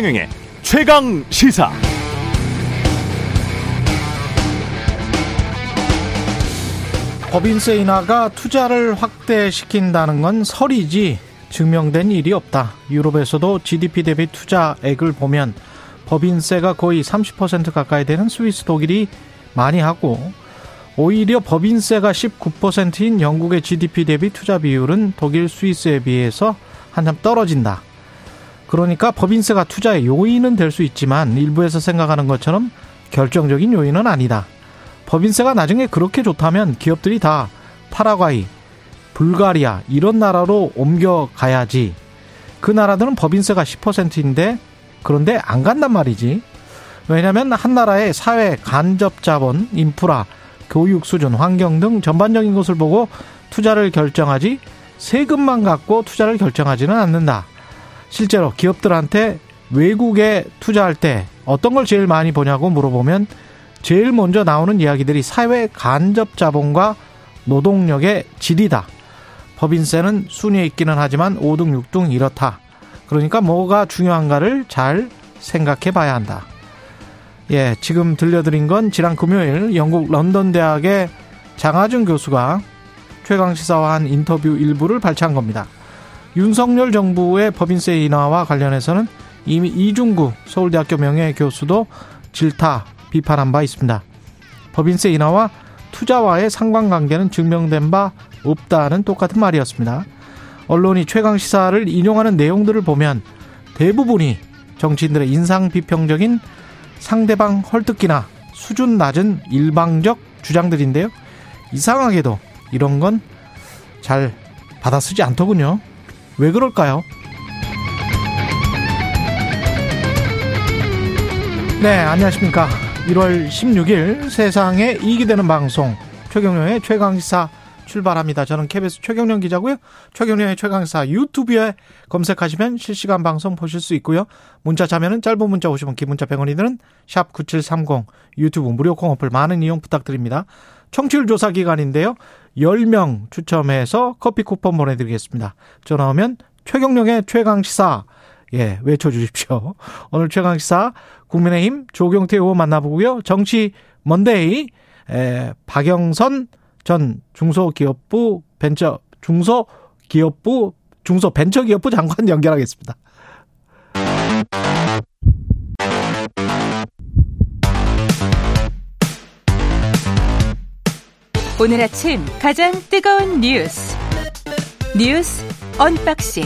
최경영의 최강 시사. 법인세 인하가 투자를 확대시킨다는 건 설이지 증명된 일이 없다. 유럽에서도 GDP 대비 투자액을 보면 법인세가 거의 30% 가까이 되는 스위스 독일이 많이 하고 오히려 법인세가 19%인 영국의 GDP 대비 투자 비율은 독일 스위스에 비해서 한참 떨어진다. 그러니까 법인세가 투자의 요인은 될 수 있지만 일부에서 생각하는 것처럼 결정적인 요인은 아니다. 법인세가 나중에 그렇게 좋다면 기업들이 다 파라과이, 불가리아 이런 나라로 옮겨가야지. 그 나라들은 법인세가 10%인데 그런데 안 간단 말이지. 왜냐하면 한 나라의 사회 간접 자본, 인프라, 교육 수준, 환경 등 전반적인 것을 보고 투자를 결정하지 세금만 갖고 투자를 결정하지는 않는다. 실제로 기업들한테 외국에 투자할 때 어떤 걸 제일 많이 보냐고 물어보면 제일 먼저 나오는 이야기들이 사회 간접 자본과 노동력의 질이다. 법인세는 순위에 있기는 하지만 5등, 6등 이렇다. 그러니까 뭐가 중요한가를 잘 생각해 봐야 한다. 예, 지금 들려드린 건 지난 금요일 영국 런던 대학의 장하준 교수가 최강 시사와 한 인터뷰 일부를 발췌한 겁니다. 윤석열 정부의 법인세 인하와 관련해서는 이미 이중구 서울대학교 명예교수도 질타 비판한 바 있습니다. 법인세 인하와 투자와의 상관관계는 증명된 바 없다는 똑같은 말이었습니다. 언론이 최강 시사를 인용하는 내용들을 보면 대부분이 정치인들의 인상 비평적인 상대방 헐뜯기나 수준 낮은 일방적 주장들인데요. 이상하게도 이런 건 잘 받아쓰지 않더군요. 왜 그럴까요? 네, 안녕하십니까. 1월 16일 세상에 이익이 되는 방송 최경련의 최강시사 출발합니다. 저는 KBS 최경련 기자고요. 최경련의 최강시사 유튜브에 검색하시면 실시간 방송 보실 수 있고요. 문자 자면은 짧은 문자 오시면 기문자 100원이 드는 샵 9730 유튜브 무료 콩 어플 많은 이용 부탁드립니다. 청취율 조사 기간인데요. 10명 추첨해서 커피 쿠폰 보내드리겠습니다. 전화 오면 최경령의 최강시사 예, 외쳐주십시오. 오늘 최강시사 국민의힘 조경태 의원 만나보고요. 정치 먼데이 에, 박영선 전 중소기업부 벤처 중소기업부 중소벤처기업부 장관 연결하겠습니다. 오늘 아침 가장 뜨거운 뉴스 뉴스 언박싱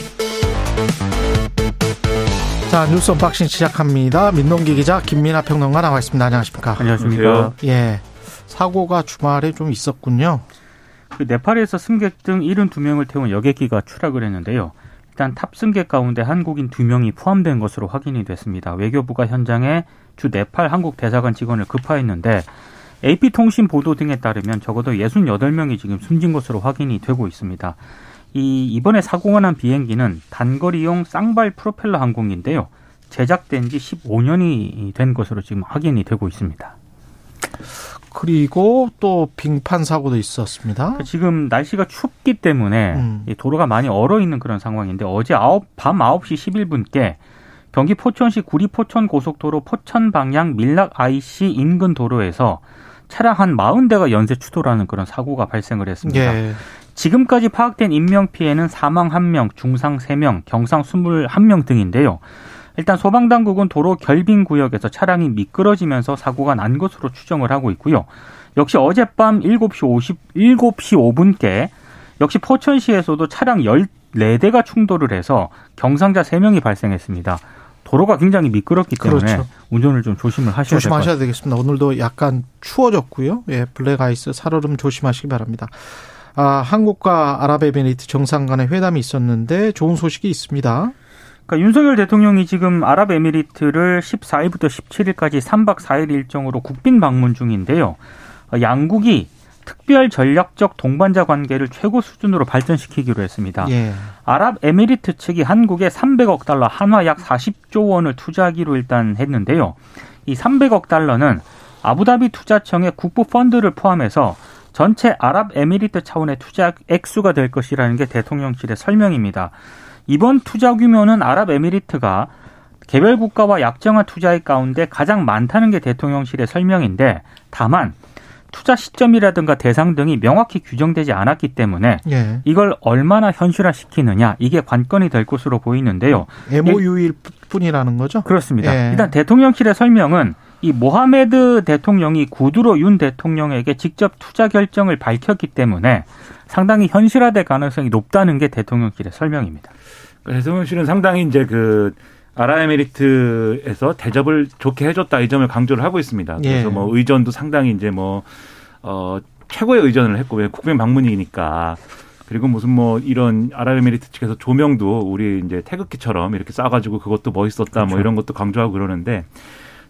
자 뉴스 언박싱 시작합니다. 민동기 기자 김민아 평론가 나와 있습니다. 안녕하십니까? 안녕하십니까? 예 사고가 주말에 좀 있었군요. 그 네팔에서 승객 등 72명을 태운 여객기가 추락을 했는데요. 일단 탑승객 가운데 한국인 2명이 포함된 것으로 확인이 됐습니다. 외교부가 현장에 주 네팔 한국 대사관 직원을 급파했는데 AP통신 보도 등에 따르면 적어도 68명이 지금 숨진 것으로 확인이 되고 있습니다. 이 이번에 사고가 난 비행기는 단거리용 쌍발 프로펠러 항공기인데요. 제작된 지 15년이 된 것으로 지금 확인이 되고 있습니다. 그리고 또 빙판 사고도 있었습니다. 지금 날씨가 춥기 때문에 음. 도로가 많이 얼어 있는 그런 상황인데 어제 9, 밤 9시 11분께 경기 포천시 구리 포천 고속도로 포천 방향 밀락 IC 인근 도로에서 차량 한 40대가 연쇄 추돌하는 그런 사고가 발생을 했습니다. 예. 지금까지 파악된 인명 피해는 사망 1명, 중상 3명, 경상 21명 등인데요. 일단 소방당국은 도로 결빙 구역에서 차량이 미끄러지면서 사고가 난 것으로 추정을 하고 있고요. 역시 어젯밤 7시 50, 7시 5분께 역시 포천시에서도 차량 14대가 충돌을 해서 경상자 3명이 발생했습니다. 도로가 굉장히 미끄럽기 때문에 그렇죠. 운전을 좀 조심을 하셔야. 조심하셔야 되겠습니다. 오늘도 약간 추워졌고요. 예, 블랙 아이스 살얼음 조심하시기 바랍니다. 아, 한국과 아랍에미리트 정상 간의 회담이 있었는데 좋은 소식이 있습니다. 그러니까 윤석열 대통령이 지금 아랍에미리트를 14일부터 17일까지 3박 4일 일정으로 국빈 방문 중인데요. 어, 양국이 특별 전략적 동반자 관계를 최고 수준으로 발전시키기로 했습니다. 예. 아랍에미리트 측이 한국에 300억 달러, 한화 약 40조 원을 투자하기로 일단 했는데요. 이 300억 달러는 아부다비 투자청의 국부 펀드를 포함해서 전체 아랍에미리트 차원의 투자 액수가 될 것이라는 게 대통령실의 설명입니다. 이번 투자 규모는 아랍에미리트가 개별 국가와 약정한 투자의 가운데 가장 많다는 게 대통령실의 설명인데 다만 투자 시점이라든가 대상 등이 명확히 규정되지 않았기 때문에 예. 이걸 얼마나 현실화시키느냐 이게 관건이 될 것으로 보이는데요. MOU일 뿐이라는 거죠? 그렇습니다. 예. 일단 대통령실의 설명은 이 모하메드 대통령이 구두로 윤 대통령에게 직접 투자 결정을 밝혔기 때문에 상당히 현실화될 가능성이 높다는 게 대통령실의 설명입니다. 그러니까 대통령실은 상당히 이제 그 아랍에미리트에서 대접을 좋게 해줬다 이 점을 강조를 하고 있습니다. 그래서 예. 뭐 의전도 상당히 이제 뭐 어, 최고의 의전을 했고 왜 국빈 방문이니까 그리고 무슨 뭐 이런 아랍에미리트 측에서 조명도 우리 이제 태극기처럼 이렇게 쏴가지고 그것도 멋있었다 뭐 그렇죠. 뭐 이런 것도 강조하고 그러는데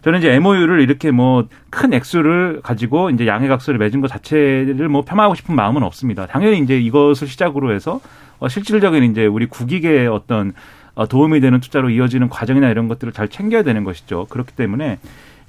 저는 이제 MOU를 이렇게 뭐 큰 액수를 가지고 이제 양해각서를 맺은 것 자체를 뭐 폄하하고 싶은 마음은 없습니다. 당연히 이제 이것을 시작으로 해서 어 실질적인 이제 우리 국익의 어떤 어, 도움이 되는 투자로 이어지는 과정이나 이런 것들을 잘 챙겨야 되는 것이죠. 그렇기 때문에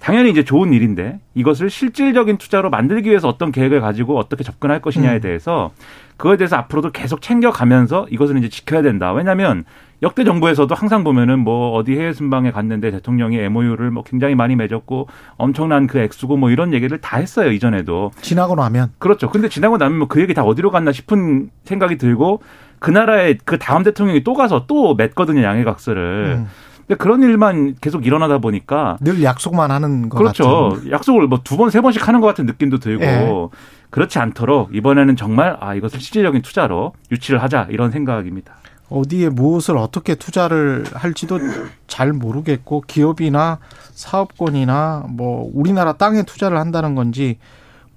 당연히 이제 좋은 일인데 이것을 실질적인 투자로 만들기 위해서 어떤 계획을 가지고 어떻게 접근할 것이냐에 음. 대해서 그거에 대해서 앞으로도 계속 챙겨가면서 이것을 이제 지켜야 된다. 왜냐하면 역대 정부에서도 항상 보면은 뭐 어디 해외 순방에 갔는데 대통령이 MOU를 뭐 굉장히 많이 맺었고 엄청난 그 액수고 뭐 이런 얘기를 다 했어요 이전에도 지나고 나면 그렇죠. 근데 지나고 나면 뭐 그 얘기 다 어디로 갔나 싶은 생각이 들고 그 나라의 그 다음 대통령이 또 가서 또 맺거든요 양해각서를. 음. 근데 그런 일만 계속 일어나다 보니까 늘 약속만 하는 거 그렇죠. 같은. 약속을 뭐 두 번 세 번씩 하는 것 같은 느낌도 들고 예. 그렇지 않도록 이번에는 정말 아 이것을 실질적인 투자로 유치를 하자 이런 생각입니다. 어디에 무엇을 어떻게 투자를 할지도 잘 모르겠고 기업이나 사업권이나 뭐 우리나라 땅에 투자를 한다는 건지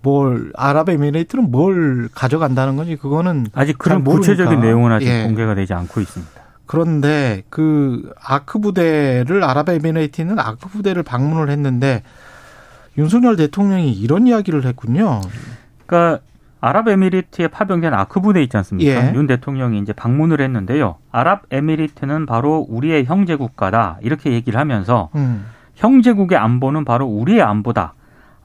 뭘 아랍에미레이트는 뭘 가져간다는 건지 그거는 아직 그런 구체적인 내용은 아직 예. 공개가 되지 않고 있습니다. 그런데 그 아크 부대를 아랍에미레이트는 아크 부대를 방문을 했는데 윤석열 대통령이 이런 이야기를 했군요. 그러니까 아랍에미리트에 파병된 아크 부대 있지 않습니까? 예. 윤 대통령이 이제 방문을 했는데요. 아랍에미리트는 바로 우리의 형제 국가다 이렇게 얘기를 하면서 음. 형제국의 안보는 바로 우리의 안보다.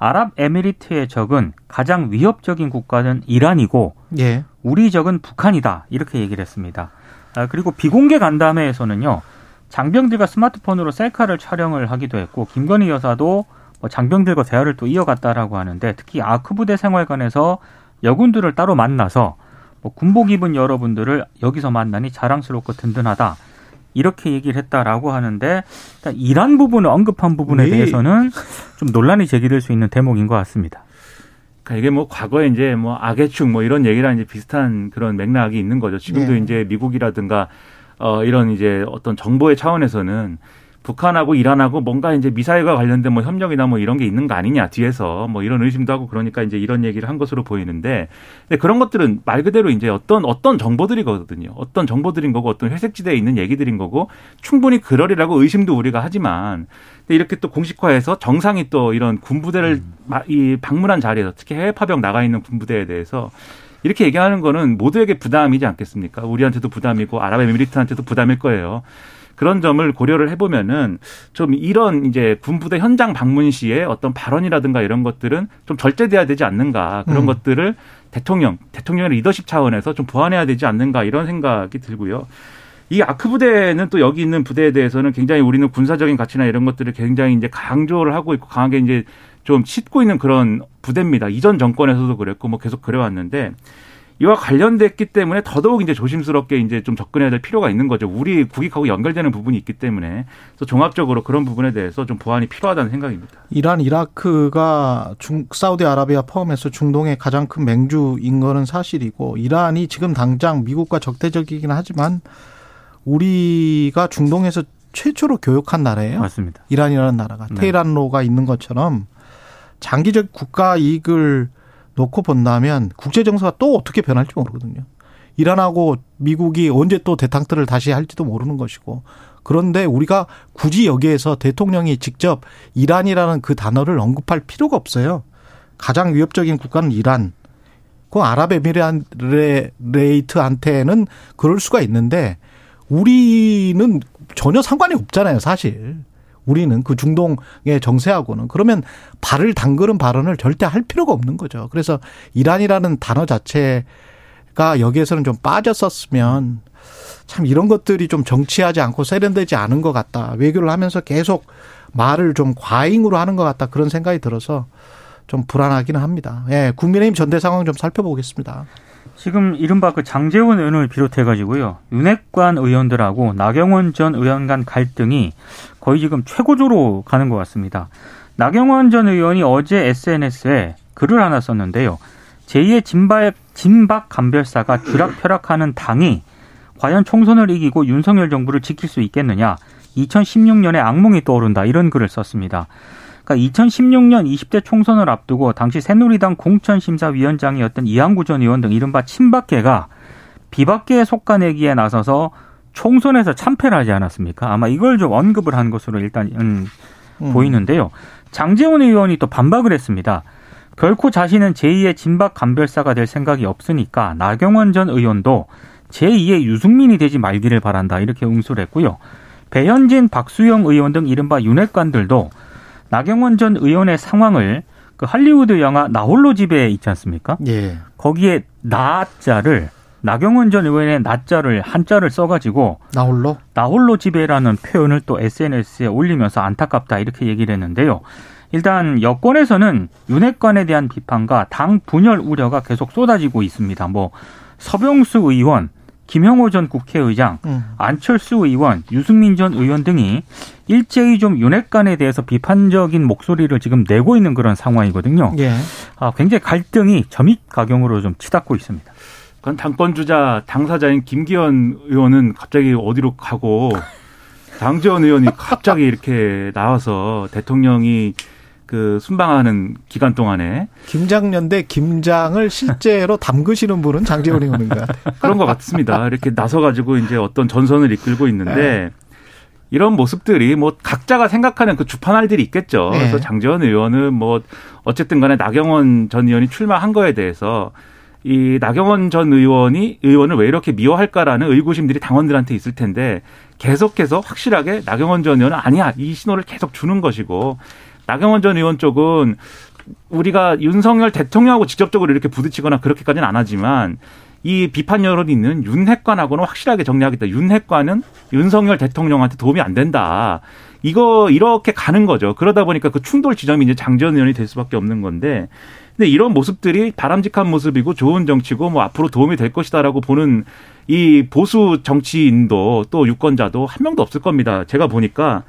아랍에미리트의 적은 가장 위협적인 국가는 이란이고 예. 우리 적은 북한이다 이렇게 얘기를 했습니다. 아, 그리고 비공개 간담회에서는요 장병들과 스마트폰으로 셀카를 촬영을 하기도 했고 김건희 여사도 뭐 장병들과 대화를 또 이어갔다라고 하는데 특히 아크 부대 생활관에서 여군들을 따로 만나서 뭐 군복 입은 여러분들을 여기서 만나니 자랑스럽고 든든하다. 이렇게 얘기를 했다라고 하는데 일단 이란 부분을 언급한 부분에 네. 대해서는 좀 논란이 제기될 수 있는 대목인 것 같습니다. 그러니까 이게 뭐 과거에 이제 뭐 악의 축 뭐 이런 얘기랑 이제 비슷한 그런 맥락이 있는 거죠. 지금도 네. 이제 미국이라든가 어 이런 이제 어떤 정보의 차원에서는 북한하고 이란하고 뭔가 이제 미사일과 관련된 뭐 협력이나 뭐 이런 게 있는 거 아니냐 뒤에서 뭐 이런 의심도 하고 그러니까 이제 이런 얘기를 한 것으로 보이는데 그런 것들은 말 그대로 이제 어떤 어떤 정보들이거든요. 어떤 정보들인 거고 어떤 회색지대에 있는 얘기들인 거고 충분히 그러리라고 의심도 우리가 하지만 이렇게 또 공식화해서 정상이 또 이런 군부대를 음. 이 방문한 자리에서 특히 해외 파병 나가 있는 군부대에 대해서 이렇게 얘기하는 거는 모두에게 부담이지 않겠습니까? 우리한테도 부담이고 아랍에미리트한테도 부담일 거예요. 그런 점을 고려를 해보면은 좀 이런 이제 군부대 현장 방문 시에 어떤 발언이라든가 이런 것들은 좀 절제돼야 되지 않는가 그런 음. 것들을 대통령 대통령의 리더십 차원에서 좀 보완해야 되지 않는가 이런 생각이 들고요. 이 아크 부대는 또 여기 있는 부대에 대해서는 굉장히 우리는 군사적인 가치나 이런 것들을 굉장히 이제 강조를 하고 있고 강하게 이제 좀 싣고 있는 그런 부대입니다. 이전 정권에서도 그랬고 뭐 계속 그래왔는데 이와 관련됐기 때문에 더더욱 이제 조심스럽게 이제 좀 접근해야 될 필요가 있는 거죠. 우리 국익하고 연결되는 부분이 있기 때문에 그래서 종합적으로 그런 부분에 대해서 좀 보완이 필요하다는 생각입니다. 이란, 이라크가 중, 사우디아라비아 포함해서 중동의 가장 큰 맹주인 거는 사실이고 이란이 지금 당장 미국과 적대적이긴 하지만 우리가 중동에서 최초로 교육한 나라예요. 맞습니다. 이란이라는 나라가 네. 테헤란로가 있는 것처럼 장기적 국가 이익을 놓고 본다면 국제 정서가 또 어떻게 변할지 모르거든요. 이란하고 미국이 언제 또 대탕트를 다시 할지도 모르는 것이고 그런데 우리가 굳이 여기에서 대통령이 직접 이란이라는 그 단어를 언급할 필요가 없어요. 가장 위협적인 국가는 이란. 그 아랍에미레이트한테는 그럴 수가 있는데 우리는 전혀 상관이 없잖아요, 사실. 우리는 그 중동의 정세하고는 그러면 발을 담그는 발언을 절대 할 필요가 없는 거죠. 그래서 이란이라는 단어 자체가 가 여기에서는 좀 빠졌었으면 참 이런 것들이 좀 정치하지 않고 세련되지 않은 것 같다. 외교를 하면서 계속 말을 좀 과잉으로 하는 것 같다. 그런 생각이 들어서 좀 불안하기는 합니다. 예, 국민의힘 전대 상황 좀 살펴보겠습니다. 지금 이른바 그 장재원 의원을 비롯해가지고요. 윤핵관 의원들하고 나경원 전 의원 간 갈등이 거의 지금 최고조로 가는 것 같습니다. 나경원 전 의원이 어제 SNS에 글을 하나 썼는데요. 제2의 진박, 진박 감별사가 쥐락펴락하는 당이 과연 총선을 이기고 윤석열 정부를 지킬 수 있겠느냐. 2016년에 악몽이 떠오른다. 이런 글을 썼습니다. 그러니까 2016년 20대 총선을 앞두고 당시 새누리당 공천심사위원장이었던 이항구 전 의원 등 이른바 친박계가 비박계에 속가내기에 나서서 총선에서 참패를 하지 않았습니까? 아마 이걸 좀 언급을 한 것으로 일단 음, 음. 보이는데요. 장재원 의원이 또 반박을 했습니다. 결코 자신은 제2의 진박 감별사가 될 생각이 없으니까 나경원 전 의원도 제2의 유승민이 되지 말기를 바란다 이렇게 응수를 했고요. 배현진, 박수영 의원 등 이른바 윤핵관들도 나경원 전 의원의 상황을 그 할리우드 영화 나홀로 집에 있지 않습니까? 예. 거기에 나자를 나경원 전 의원의 나자를 한자를 써가지고 나홀로 나홀로 집에라는 표현을 또 SNS에 올리면서 안타깝다 이렇게 얘기를 했는데요. 일단 여권에서는 윤핵관에 대한 비판과 당 분열 우려가 계속 쏟아지고 있습니다. 뭐 서병수 의원, 김영호 전 국회의장, 음. 안철수 의원, 유승민 전 의원 등이 일제히 좀 윤핵관에 대해서 비판적인 목소리를 지금 내고 있는 그런 상황이거든요. 예. 아, 굉장히 갈등이 점입 가경으로 좀 치닫고 있습니다. 그건 당권 주자 당사자인 김기현 의원은 갑자기 어디로 가고 장재원 의원이 갑자기 이렇게 나와서 대통령이 그 순방하는 기간 동안에 김장년 대 김장을 실제로 담그시는 분은 장재원 의원인가 그런 것 같습니다. 이렇게 나서 가지고 이제 어떤 전선을 이끌고 있는데 네. 이런 모습들이 뭐 각자가 생각하는 그 주판알들이 있겠죠. 네. 그래서 장재원 의원은 뭐 어쨌든 간에 나경원 전 의원이 출마한 거에 대해서 이 나경원 전 의원이 의원을 왜 이렇게 미워할까라는 의구심들이 당원들한테 있을 텐데 계속해서 확실하게 나경원 전 의원은 아니야 이 신호를 계속 주는 것이고 나경원 전 의원 쪽은 우리가 윤석열 대통령하고 직접적으로 이렇게 부딪히거나 그렇게까지는 안 하지만 이 비판 여론이 있는 윤핵관하고는 확실하게 정리하겠다. 윤핵관은 윤석열 대통령한테 도움이 안 된다. 이거 이렇게 가는 거죠. 그러다 보니까 그 충돌 지점이 이제 장전 의원이 될 수밖에 없는 건데 근데 이런 모습들이 바람직한 모습이고 좋은 정치고 뭐 앞으로 도움이 될 것이다라고 보는 이 보수 정치인도 또 유권자도 한 명도 없을 겁니다. 제가 보니까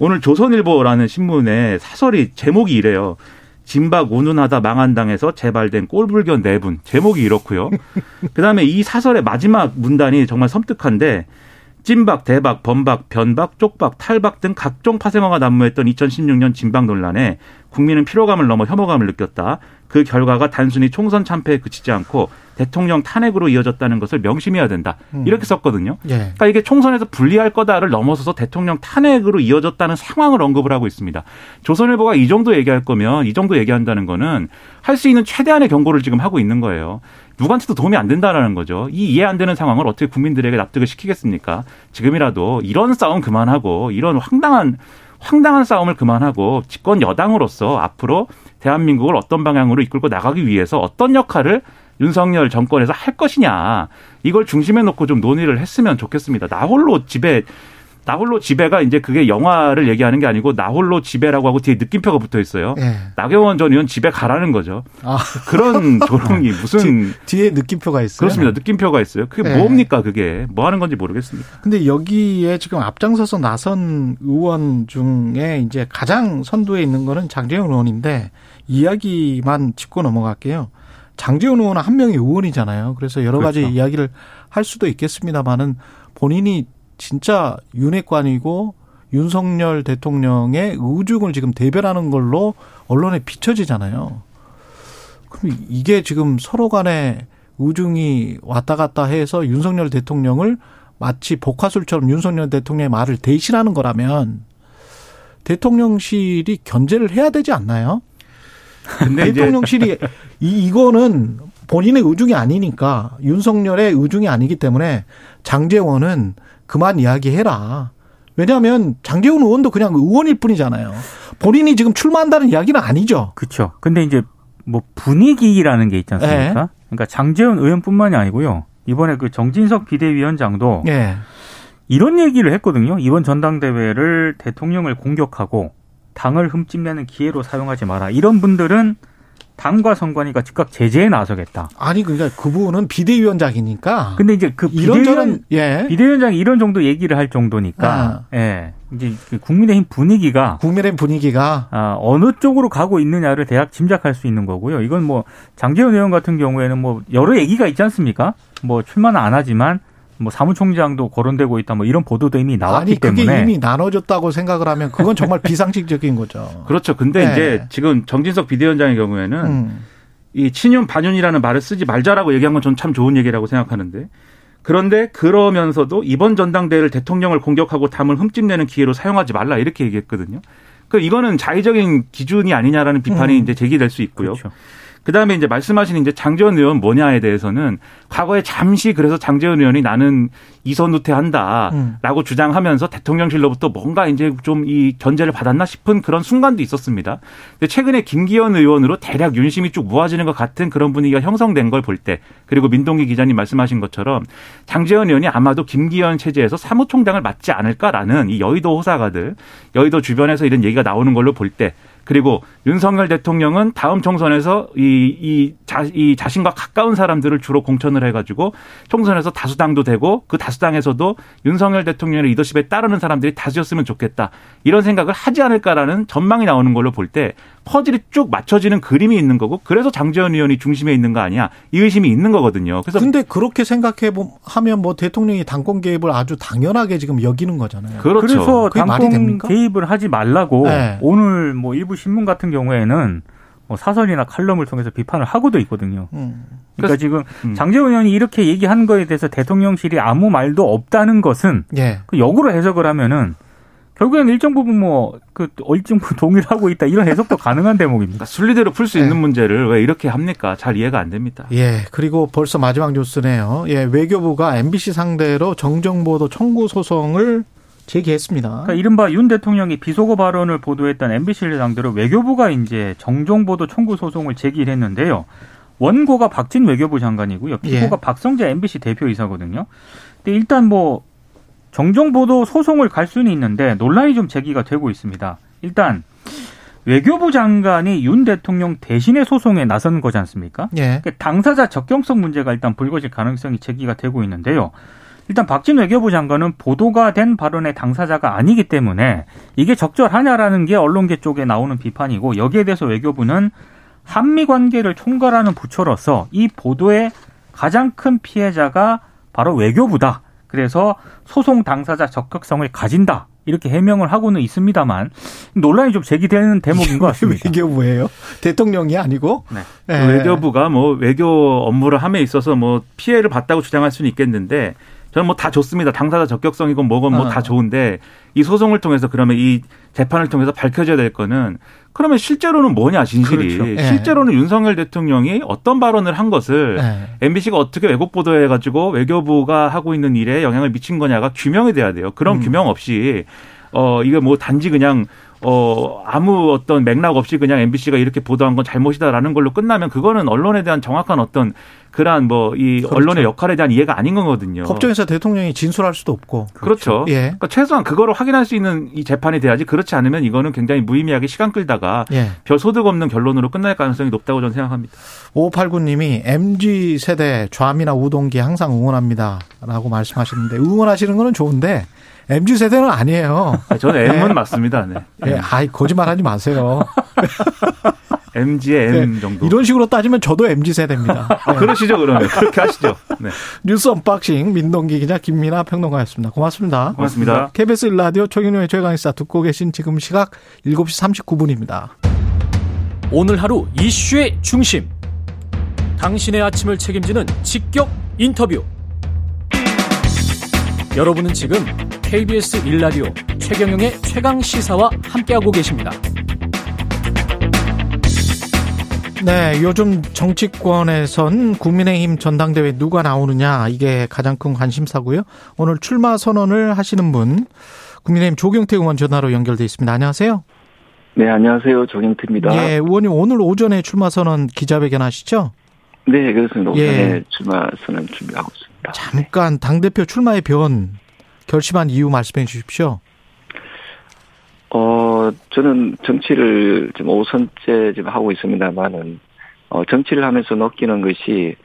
오늘 조선일보라는 신문에 사설이 제목이 이래요. 진박 운운하다 망한 당에서 재발된 꼴불견 네 분. 제목이 이렇고요. 그다음에 이 사설의 마지막 문단이 정말 섬뜩한데 찐박, 대박, 범박, 변박, 쪽박, 탈박 등 각종 파생어가 난무했던 2016년 진박 논란에 국민은 피로감을 넘어 혐오감을 느꼈다. 그 결과가 단순히 총선 참패에 그치지 않고 대통령 탄핵으로 이어졌다는 것을 명심해야 된다. 음. 이렇게 썼거든요. 예. 그러니까 이게 총선에서 불리할 거다를 넘어서서 대통령 탄핵으로 이어졌다는 상황을 언급을 하고 있습니다. 조선일보가 이 정도 얘기할 거면 이 정도 얘기한다는 거는 할 수 있는 최대한의 경고를 지금 하고 있는 거예요. 누구한테도 도움이 안 된다라는 거죠. 이 이해 안 되는 상황을 어떻게 국민들에게 납득을 시키겠습니까? 지금이라도 이런 싸움 그만하고 이런 황당한 황당한 싸움을 그만하고 집권 여당으로서 앞으로 대한민국을 어떤 방향으로 이끌고 나가기 위해서 어떤 역할을 윤석열 정권에서 할 것이냐 이걸 중심에 놓고 좀 논의를 했으면 좋겠습니다. 나 홀로 집에 나 홀로 집에가 이제 그게 영화를 얘기하는 게 아니고 나 홀로 집에라고 하고 뒤에 느낌표가 붙어 있어요. 네. 나경원 전 의원 집에 가라는 거죠. 아. 그런 조롱이 무슨 뒤, 에 느낌표가 있어요. 그렇습니다. 느낌표가 있어요. 그게 네. 뭡니까 그게 뭐 하는 건지 모르겠습니다. 근데 여기에 지금 앞장서서 나선 의원 중에 이제 가장 선두에 있는 거는 장재원 의원인데 이야기만 짚고 넘어갈게요. 장재원 의원은 한 명의 의원이잖아요. 그래서 여러 가지 그렇죠. 이야기를 할 수도 있겠습니다만은 본인이 진짜 윤핵관이고 윤석열 대통령의 의중을 지금 대변하는 걸로 언론에 비춰지잖아요. 그럼 이게 지금 서로 간에 의중이 왔다 갔다 해서 윤석열 대통령을 마치 복화술처럼 윤석열 대통령의 말을 대신하는 거라면 대통령실이 견제를 해야 되지 않나요? 대통령실이 이 이거는 본인의 의중이 아니니까 윤석열의 의중이 아니기 때문에 장재원은 그만 이야기해라. 왜냐하면 장재원 의원도 그냥 의원일 뿐이잖아요. 본인이 지금 출마한다는 이야기는 아니죠. 그렇죠. 근데 이제 뭐 분위기라는 게 있지 않습니까? 네. 그러니까 장재원 의원뿐만이 아니고요. 이번에 그 정진석 비대위원장도 네. 이런 얘기를 했거든요. 이번 전당대회를 대통령을 공격하고 당을 흠집내는 기회로 사용하지 마라. 이런 분들은 당과 선관위가 즉각 제재에 나서겠다. 아니 그러니까 그분은 비대위원장이니까. 근데 이제 그 비대위원 예. 비대위원장이 이런 정도 얘기를 할 정도니까 아. 예. 이제 그 국민의힘 분위기가 국민의힘 분위기가 아, 어느 쪽으로 가고 있느냐를 대략 짐작할 수 있는 거고요. 이건 뭐 장재현 의원 같은 경우에는 뭐 여러 얘기가 있지 않습니까? 뭐 출마는 안 하지만 뭐 사무총장도 거론되고 있다 뭐 이런 보도도 이미 나왔기 아니, 그게 때문에 이미 나눠졌다고 생각을 하면 그건 정말 비상식적인 거죠. 그렇죠. 근데 네. 이제 지금 정진석 비대위원장의 경우에는 음. 이 친윤 반윤이라는 말을 쓰지 말자라고 얘기한 건 전 참 좋은 얘기라고 생각하는데 그런데 그러면서도 이번 전당대회를 대통령을 공격하고 담을 흠집내는 기회로 사용하지 말라 이렇게 얘기했거든요. 그 이거는 자의적인 기준이 아니냐라는 비판이 음. 이제 제기될 수 있고요. 그렇죠. 그 다음에 이제 말씀하신 이제 장재원 의원 뭐냐에 대해서는 과거에 잠시 그래서 장재원 의원이 나는 이선 후퇴한다라고 음. 주장하면서 대통령실로부터 뭔가 이제 좀 이 견제를 받았나 싶은 그런 순간도 있었습니다. 근데 최근에 김기현 의원으로 대략 윤심이 쭉 모아지는 것 같은 그런 분위기가 형성된 걸 볼 때 그리고 민동기 기자님 말씀하신 것처럼 장재원 의원이 아마도 김기현 체제에서 사무총장을 맡지 않을까라는 이 여의도 호사가들 여의도 주변에서 이런 얘기가 나오는 걸로 볼 때 그리고 윤석열 대통령은 다음 총선에서 이, 이, 자, 이 자신과 가까운 사람들을 주로 공천을 해가지고 총선에서 다수당도 되고 그 다수당에서도 윤석열 대통령의 리더십에 따르는 사람들이 다수였으면 좋겠다. 이런 생각을 하지 않을까라는 전망이 나오는 걸로 볼 때 퍼즐이 쭉 맞춰지는 그림이 있는 거고 그래서 장재원 의원이 중심에 있는 거 아니야. 이 의심이 있는 거거든요. 그래서 근데 그렇게 생각해 하면 뭐 대통령이 당권 개입을 아주 당연하게 지금 여기는 거잖아요. 그렇죠. 그래서 당권 개입을 하지 말라고 네. 오늘 뭐 일부 신문 같은 경우에는 뭐 사설이나 칼럼을 통해서 비판을 하고도 있거든요. 음. 그러니까 지금 음. 장재원 의원이 이렇게 얘기한 거에 대해서 대통령실이 아무 말도 없다는 것은 예. 그 역으로 해석을 하면은 결국엔 일정 부분 뭐그 일정 부분 동일하고 있다 이런 해석도 가능한 대목입니다. 그러니까 순리대로 풀수 네. 있는 문제를 왜 이렇게 합니까? 잘 이해가 안 됩니다. 예. 그리고 벌써 마지막 뉴스네요. 예, 외교부가 MBC 상대로 정정보도 청구 소송을 제기했습니다. 그러니까 이른바 윤 대통령이 비속어 발언을 보도했던 MBC를 상대로 외교부가 이제 정정보도 청구 소송을 제기했는데요. 원고가 박진 외교부 장관이고요. 피고가 예. 박성재 MBC 대표이사거든요. 근데 일단 뭐 정정보도 소송을 갈 수는 있는데 논란이 좀 제기가 되고 있습니다. 일단 외교부 장관이 윤 대통령 대신에 소송에 나선 거지 않습니까? 예. 그러니까 당사자 적경성 문제가 일단 불거질 가능성이 제기가 되고 있는데요. 일단 박진 외교부 장관은 보도가 된 발언의 당사자가 아니기 때문에 이게 적절하냐라는 게 언론계 쪽에 나오는 비판이고 여기에 대해서 외교부는 한미 관계를 총괄하는 부처로서 이 보도의 가장 큰 피해자가 바로 외교부다. 그래서 소송 당사자 적극성을 가진다. 이렇게 해명을 하고는 있습니다만 논란이 좀 제기되는 대목인 것 같습니다. 외교부예요? 대통령이 아니고 네. 네. 외교부가 뭐 외교 업무를 함에 있어서 뭐 피해를 봤다고 주장할 수는 있겠는데 저는 뭐 다 좋습니다. 당사자 적격성이건 뭐건 뭐다 어. 좋은데 이 소송을 통해서 그러면 이 재판을 통해서 밝혀져야 될 거는 그러면 실제로는 뭐냐 진실이 그렇죠. 네. 실제로는 윤석열 대통령이 어떤 발언을 한 것을 네. MBC가 어떻게 왜곡 보도해 가지고 외교부가 하고 있는 일에 영향을 미친 거냐가 규명이 돼야 돼요. 그런 음. 규명 없이 어 이게 뭐 단지 그냥 어, 아무 어떤 맥락 없이 그냥 MBC가 이렇게 보도한 건 잘못이다라는 걸로 끝나면 그거는 언론에 대한 정확한 어떤 그러한 뭐이 그렇죠. 언론의 역할에 대한 이해가 아닌 거거든요. 법정에서 대통령이 진술할 수도 없고. 그렇죠. 그렇죠. 예. 그러니까 최소한 그거를 확인할 수 있는 이 재판이 돼야지 그렇지 않으면 이거는 굉장히 무의미하게 시간 끌다가 예. 별 소득 없는 결론으로 끝날 가능성이 높다고 저는 생각합니다. 5589님이 MG 세대 좌미나 우동기 항상 응원합니다. 라고 말씀하시는데 응원하시는 거는 좋은데 MZ 세대는 아니에요. 저는 M은 네. 맞습니다. 네. 네. 아이 거짓말하지 마세요. MZ의 M 네. 정도. 이런 식으로 따지면 저도 MZ 세대입니다. 네. 그러시죠 그러면 그렇게 하시죠. 네. 뉴스 unboxing 민동기 기자 김민아 평론가였습니다. 고맙습니다. 고맙습니다. KBS 1라디오 최경영의 최강시사 듣고 계신 지금 시각 7시 39분입니다. 오늘 하루 이슈의 중심. 당신의 아침을 책임지는 직격 인터뷰. 여러분은 지금 KBS 1라디오 최경영의 최강 시사와 함께하고 계십니다. 네, 요즘 정치권에선 국민의힘 전당대회 누가 나오느냐 이게 가장 큰 관심사고요. 오늘 출마 선언을 하시는 분 국민의힘 조경태 의원 전화로 연결돼 있습니다. 안녕하세요. 네, 안녕하세요. 정영태입니다. 예, 의원님 오늘 오전에 출마 선언 기자회견 하시죠? 네, 그렇습니다. 오전에 예. 출마 선언 준비하고 있습니다. 잠깐 당 대표 출마의 변 결심한 이유 말씀해 주십시오. 어, 저는 정치를 지금 5선째 지금 하고 있습니다만은, 어, 정치를 하면서 느끼는 것이,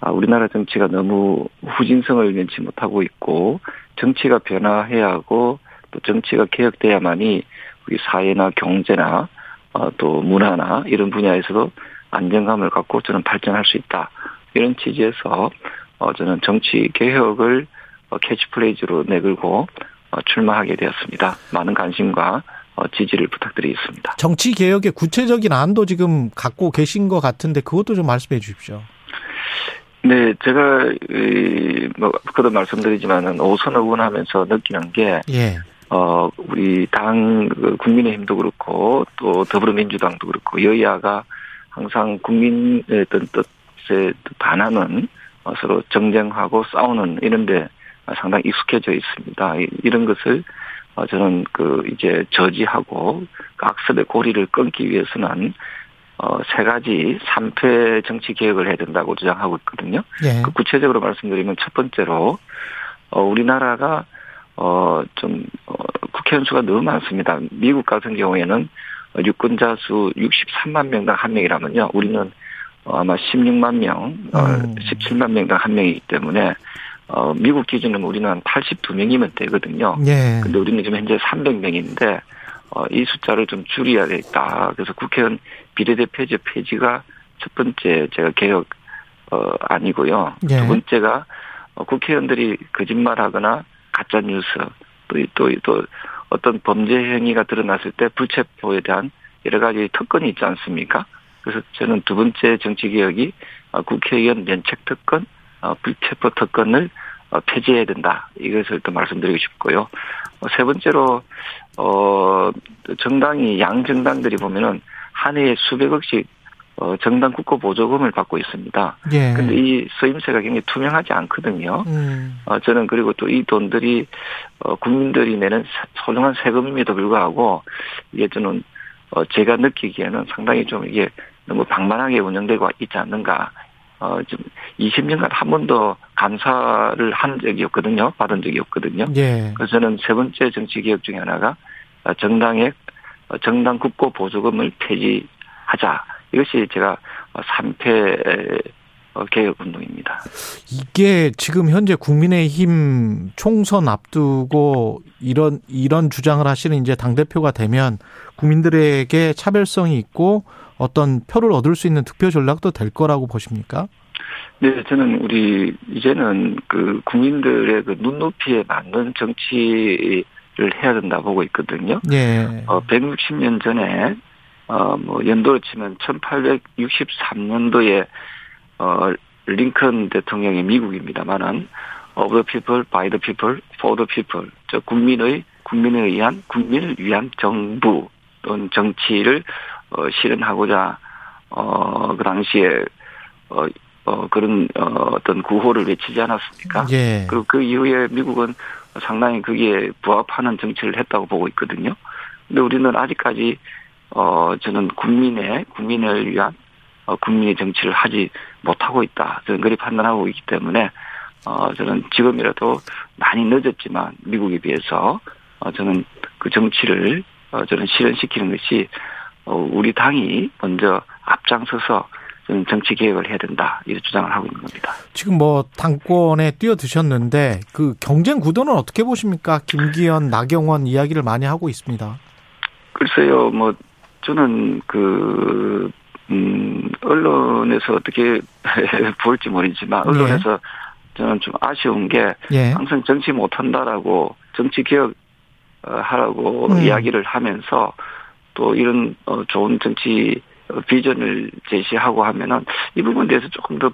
아, 우리나라 정치가 너무 후진성을 면치 못하고 있고, 정치가 변화해야 하고, 또 정치가 개혁돼야만이 우리 사회나 경제나, 어, 또 문화나 이런 분야에서도 안정감을 갖고 저는 발전할 수 있다. 이런 취지에서, 어, 저는 정치 개혁을 어, 캐치프레이즈로 내걸고, 어, 출마하게 되었습니다. 많은 관심과 어, 지지를 부탁드리겠습니다. 정치 개혁의 구체적인 안도 지금 갖고 계신 것 같은데 그것도 좀 말씀해 주십시오. 네, 제가 이, 뭐 그도 말씀드리지만은 오선 의원하면서 느끼는 게 예. 어, 우리 당, 그 국민의힘도 그렇고, 또 더불어민주당도 그렇고, 여야가 항상 국민의 어떤 뜻에 반하는 어, 서로 정쟁하고 싸우는 이런데 상당히 익숙해져 있습니다. 이- 이런 것을 어, 저는 그 이제 저지하고 그 악습의 고리를 끊기 위해서는 어, 세 가지 3패 정치 개혁을 해야 된다고 주장하고 있거든요. 예. 그 구체적으로 말씀드리면 첫 번째로 어 우리나라가 어좀 어, 국회의원 수가 너무 많습니다. 미국 같은 경우에는 어, 유권자 수 63만 명당 한 명이라면요. 우리는 어, 아마 16만 명, 어, 음. 17만 명당 한 명이기 때문에 어 미국 기준은 우리는 한 82명이면 되거든요. 예. 근데 우리는 지금 현재 300명인데 어, 이 숫자를 좀 줄여야겠다. 그래서 국회의원 비례대표제 폐지가 첫 번째 제가 개혁 어, 아니고요. 예. 두 번째가 어, 국회의원들이 거짓말하거나 가짜 뉴스 또, 또, 또 어떤 범죄 행위가 드러났을 때 불체포에 대한 여러 가지 특권이 있지 않습니까? 그래서 저는 두 번째 정치 개혁이 어, 국회의원 면책 특권, 어, 불체포 특권을 어, 폐지해야 된다. 이것을 또 말씀드리고 싶고요. 어, 세 번째로 어 정당이 양 정당들이 보면은 한 해에 수백억씩 어 정당 국고 보조금을 받고 있습니다. 예. 근데 이 서임세가 굉장히 투명하지 않거든요. 음. 어 저는 그리고 또 이 돈들이 어 국민들이 내는 사- 소중한 세금임에도 불구하고 이게 저는 어 제가 느끼기에는 상당히 좀 이게 너무 방만하게 운영되고 있지 않는가. 어, 좀 20년간 한 번도 감사를 한 적이 없거든요. 받은 적이 없거든요. 예. 그래서 저는 세 번째 정치 개혁 중에 하나가 정당의 정당 국고 보조금을 폐지하자. 이것이 제가 3패 개혁 운동입니다. 이게 지금 현재 국민의힘 총선 앞두고 이런 이런 주장을 하시는 이제 당 대표가 되면 국민들에게 차별성이 있고 어떤 표를 얻을 수 있는 득표 전략도 될 거라고 보십니까? 네, 저는 우리 이제는 그 국민들의 그 눈높이에 맞는 정치를 해야 된다 보고 있거든요. 예. 어, 160년 전에 어, 뭐 연도로 치면 1863년도에 어, 링컨 대통령이 미국입니다만은 of the people, by the people, for the people. 저 국민의 국민에 의한 국민을 위한 정부 또는 정치를 어, 실현하고자 어, 그 당시에 어, 어, 그런 어, 어떤 구호를 외치지 않았습니까? 예. 그리고 그 이후에 미국은 상당히 그게 부합하는 정치를 했다고 보고 있거든요. 근데 우리는 아직까지 어 저는 국민의 국민을 위한 어 국민의 정치를 하지 못하고 있다. 저는 그리 판단하고 있기 때문에 어 저는 지금이라도 많이 늦었지만 미국에 비해서 어 저는 그 정치를 어 저는 실현시키는 것이 어 우리 당이 먼저 앞장서서 정치 개혁을 해야 된다. 이런 주장을 하고 있는 겁니다. 지금 뭐 당권에 뛰어드셨는데 그 경쟁 구도는 어떻게 보십니까? 김기현, 나경원 이야기를 많이 하고 있습니다. 글쎄요, 뭐 저는 그 음, 언론에서 어떻게 볼지 모르지만 언론에서 저는 좀 아쉬운 게 예. 항상 정치 못한다라고 정치 개혁 어, 하라고 음. 이야기를 하면서 또 이런 어, 좋은 정치 어, 비전을 제시하고 하면은 이 부분에 대해서 조금 더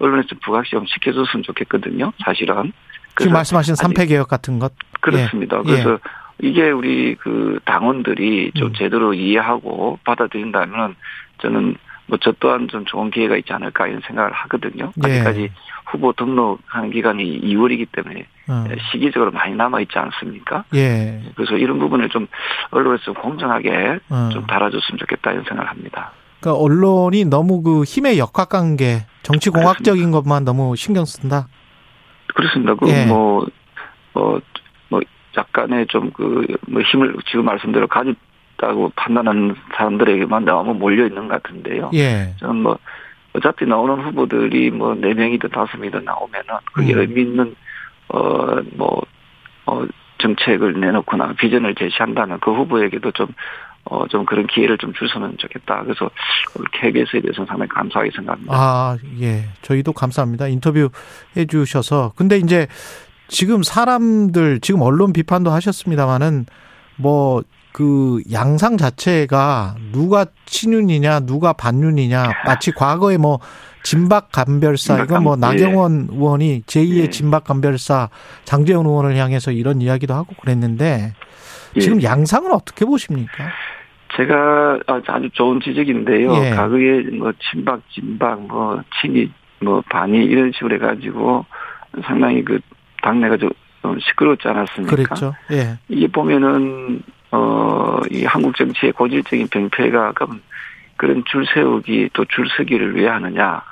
언론에서 부각시 좀 시켜줬으면 좋겠거든요. 사실은. 지금 말씀하신 3패 개혁 같은 것. 그렇습니다. 예. 그래서 이게 우리 그 당원들이 좀 음. 제대로 이해하고 받아들인다면 저는 뭐 저 또한 좀 좋은 기회가 있지 않을까 이런 생각을 하거든요. 예. 아직까지 후보 등록하는 기간이 2월이기 때문에 어. 시기적으로 많이 남아 있지 않습니까? 예. 그래서 이런 부분을 좀 언론에서 공정하게 어. 좀 달아줬으면 좋겠다 이런 생각을 합니다. 그러니까 언론이 너무 그 힘의 역학관계, 정치 공학적인 것만 너무 신경 쓴다. 그렇습니다. 그 예. 뭐, 어, 뭐, 약간의 좀 그, 뭐 힘을 지금 말씀대로 가졌다고 판단하는 사람들에게만 너무 몰려 있는 것 같은데요. 예. 저는 뭐, 어차피 나오는 후보들이 뭐, 네 명이든 다섯 명이든 나오면은 그게 음. 의미 있는, 어, 뭐, 어, 정책을 내놓거나 비전을 제시한다면 그 후보에게도 좀, 어, 좀 그런 기회를 좀 줬으면 좋겠다. 그래서 KBS에 대해서는 상당히 감사하게 생각합니다. 아, 예. 저희도 감사합니다. 인터뷰 해 주셔서. 근데 이제 지금 사람들, 지금 언론 비판도 하셨습니다만은 뭐, 그 양상 자체가 누가 친윤이냐, 누가 반윤이냐, 마치 과거에 뭐, 진박 감별사, 이건 뭐, 예. 나경원 의원이 제2의 예. 진박 감별사 장재원 의원을 향해서 이런 이야기도 하고 그랬는데, 예. 지금 양상은 어떻게 보십니까? 제가 아주 좋은 지적인데요. 예. 과거에 뭐 친박, 진박, 뭐 친이, 뭐 반이 이런 식으로 해가지고 상당히 그 당내가 좀 시끄럽지 않았습니까? 그랬죠. 예. 이게 보면은 어 이 한국 정치의 고질적인 병폐가 그럼 그런 줄 세우기 또 줄 서기를 왜 하느냐?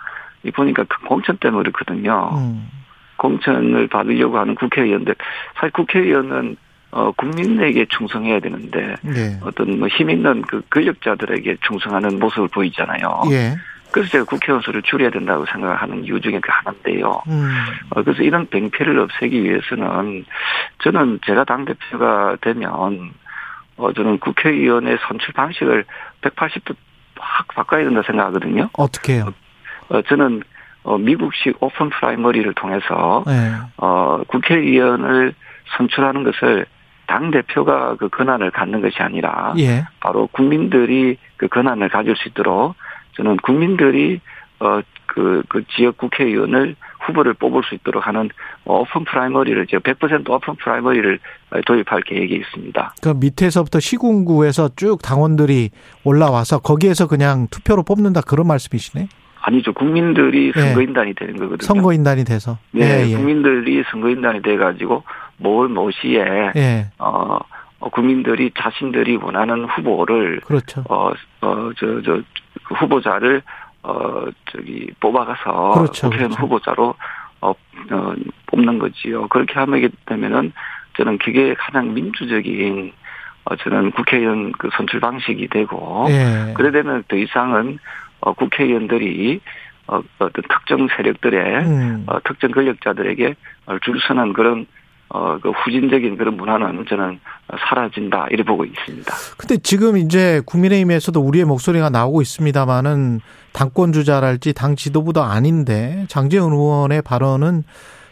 이 보니까 그 공천 때문에 그렇거든요. 음. 공천을 받으려고 하는 국회의원들 사실 국회의원은 어 국민에게 충성해야 되는데 예. 어떤 뭐 힘 있는 그 권력자들에게 충성하는 모습을 보이잖아요. 예. 그래서 제가 국회의원 수를 줄여야 된다고 생각하는 이유 중에 그 하나인데요. 음. 어, 그래서 이런 병폐를 없애기 위해서는 저는 제가 당대표가 되면 어, 저는 국회의원의 선출 방식을 180도 확 바꿔야 된다 생각하거든요. 어떻게 해요? 어, 저는 어, 미국식 open primary를 통해서 예. 어, 국회의원을 선출하는 것을 당 대표가 그 권한을 갖는 것이 아니라 예. 바로 국민들이 그 권한을 가질 수 있도록 저는 국민들이 어그 그 지역 국회의원을 후보를 뽑을 수 있도록 하는 open primary를 제가 100% open primary를 도입할 계획이 있습니다. 그 밑에서부터 시군구에서 쭉 당원들이 올라와서 거기에서 그냥 투표로 뽑는다 그런 말씀이시네. 아니죠. 국민들이 예. 선거인단이 되는 거거든요. 선거인단이 돼서. 네, 예, 예. 국민들이 선거인단이 돼가지고 뭘 모시에 예. 어, 어, 국민들이 자신들이 원하는 후보를 그렇죠. 어, 어, 저, 저, 그 후보자를, 어, 저기, 뽑아가서. 그렇죠, 국회의원 그렇죠. 후보자로, 어, 어, 뽑는 거지요. 그렇게 하게 되면은, 저는 그게 가장 민주적인, 어, 저는 국회의원 그 선출 방식이 되고. 예. 그래 되면 더 이상은, 어, 국회의원들이, 어, 어떤 특정 세력들의, 음. 어, 특정 권력자들에게 어, 줄 서는 그런, 어, 그 후진적인 그런 문화는 저는 사라진다, 이래 보고 있습니다. 근데 지금 이제 국민의힘에서도 우리의 목소리가 나오고 있습니다만은 당권 주자랄지 당 지도부도 아닌데 장재훈 의원의 발언은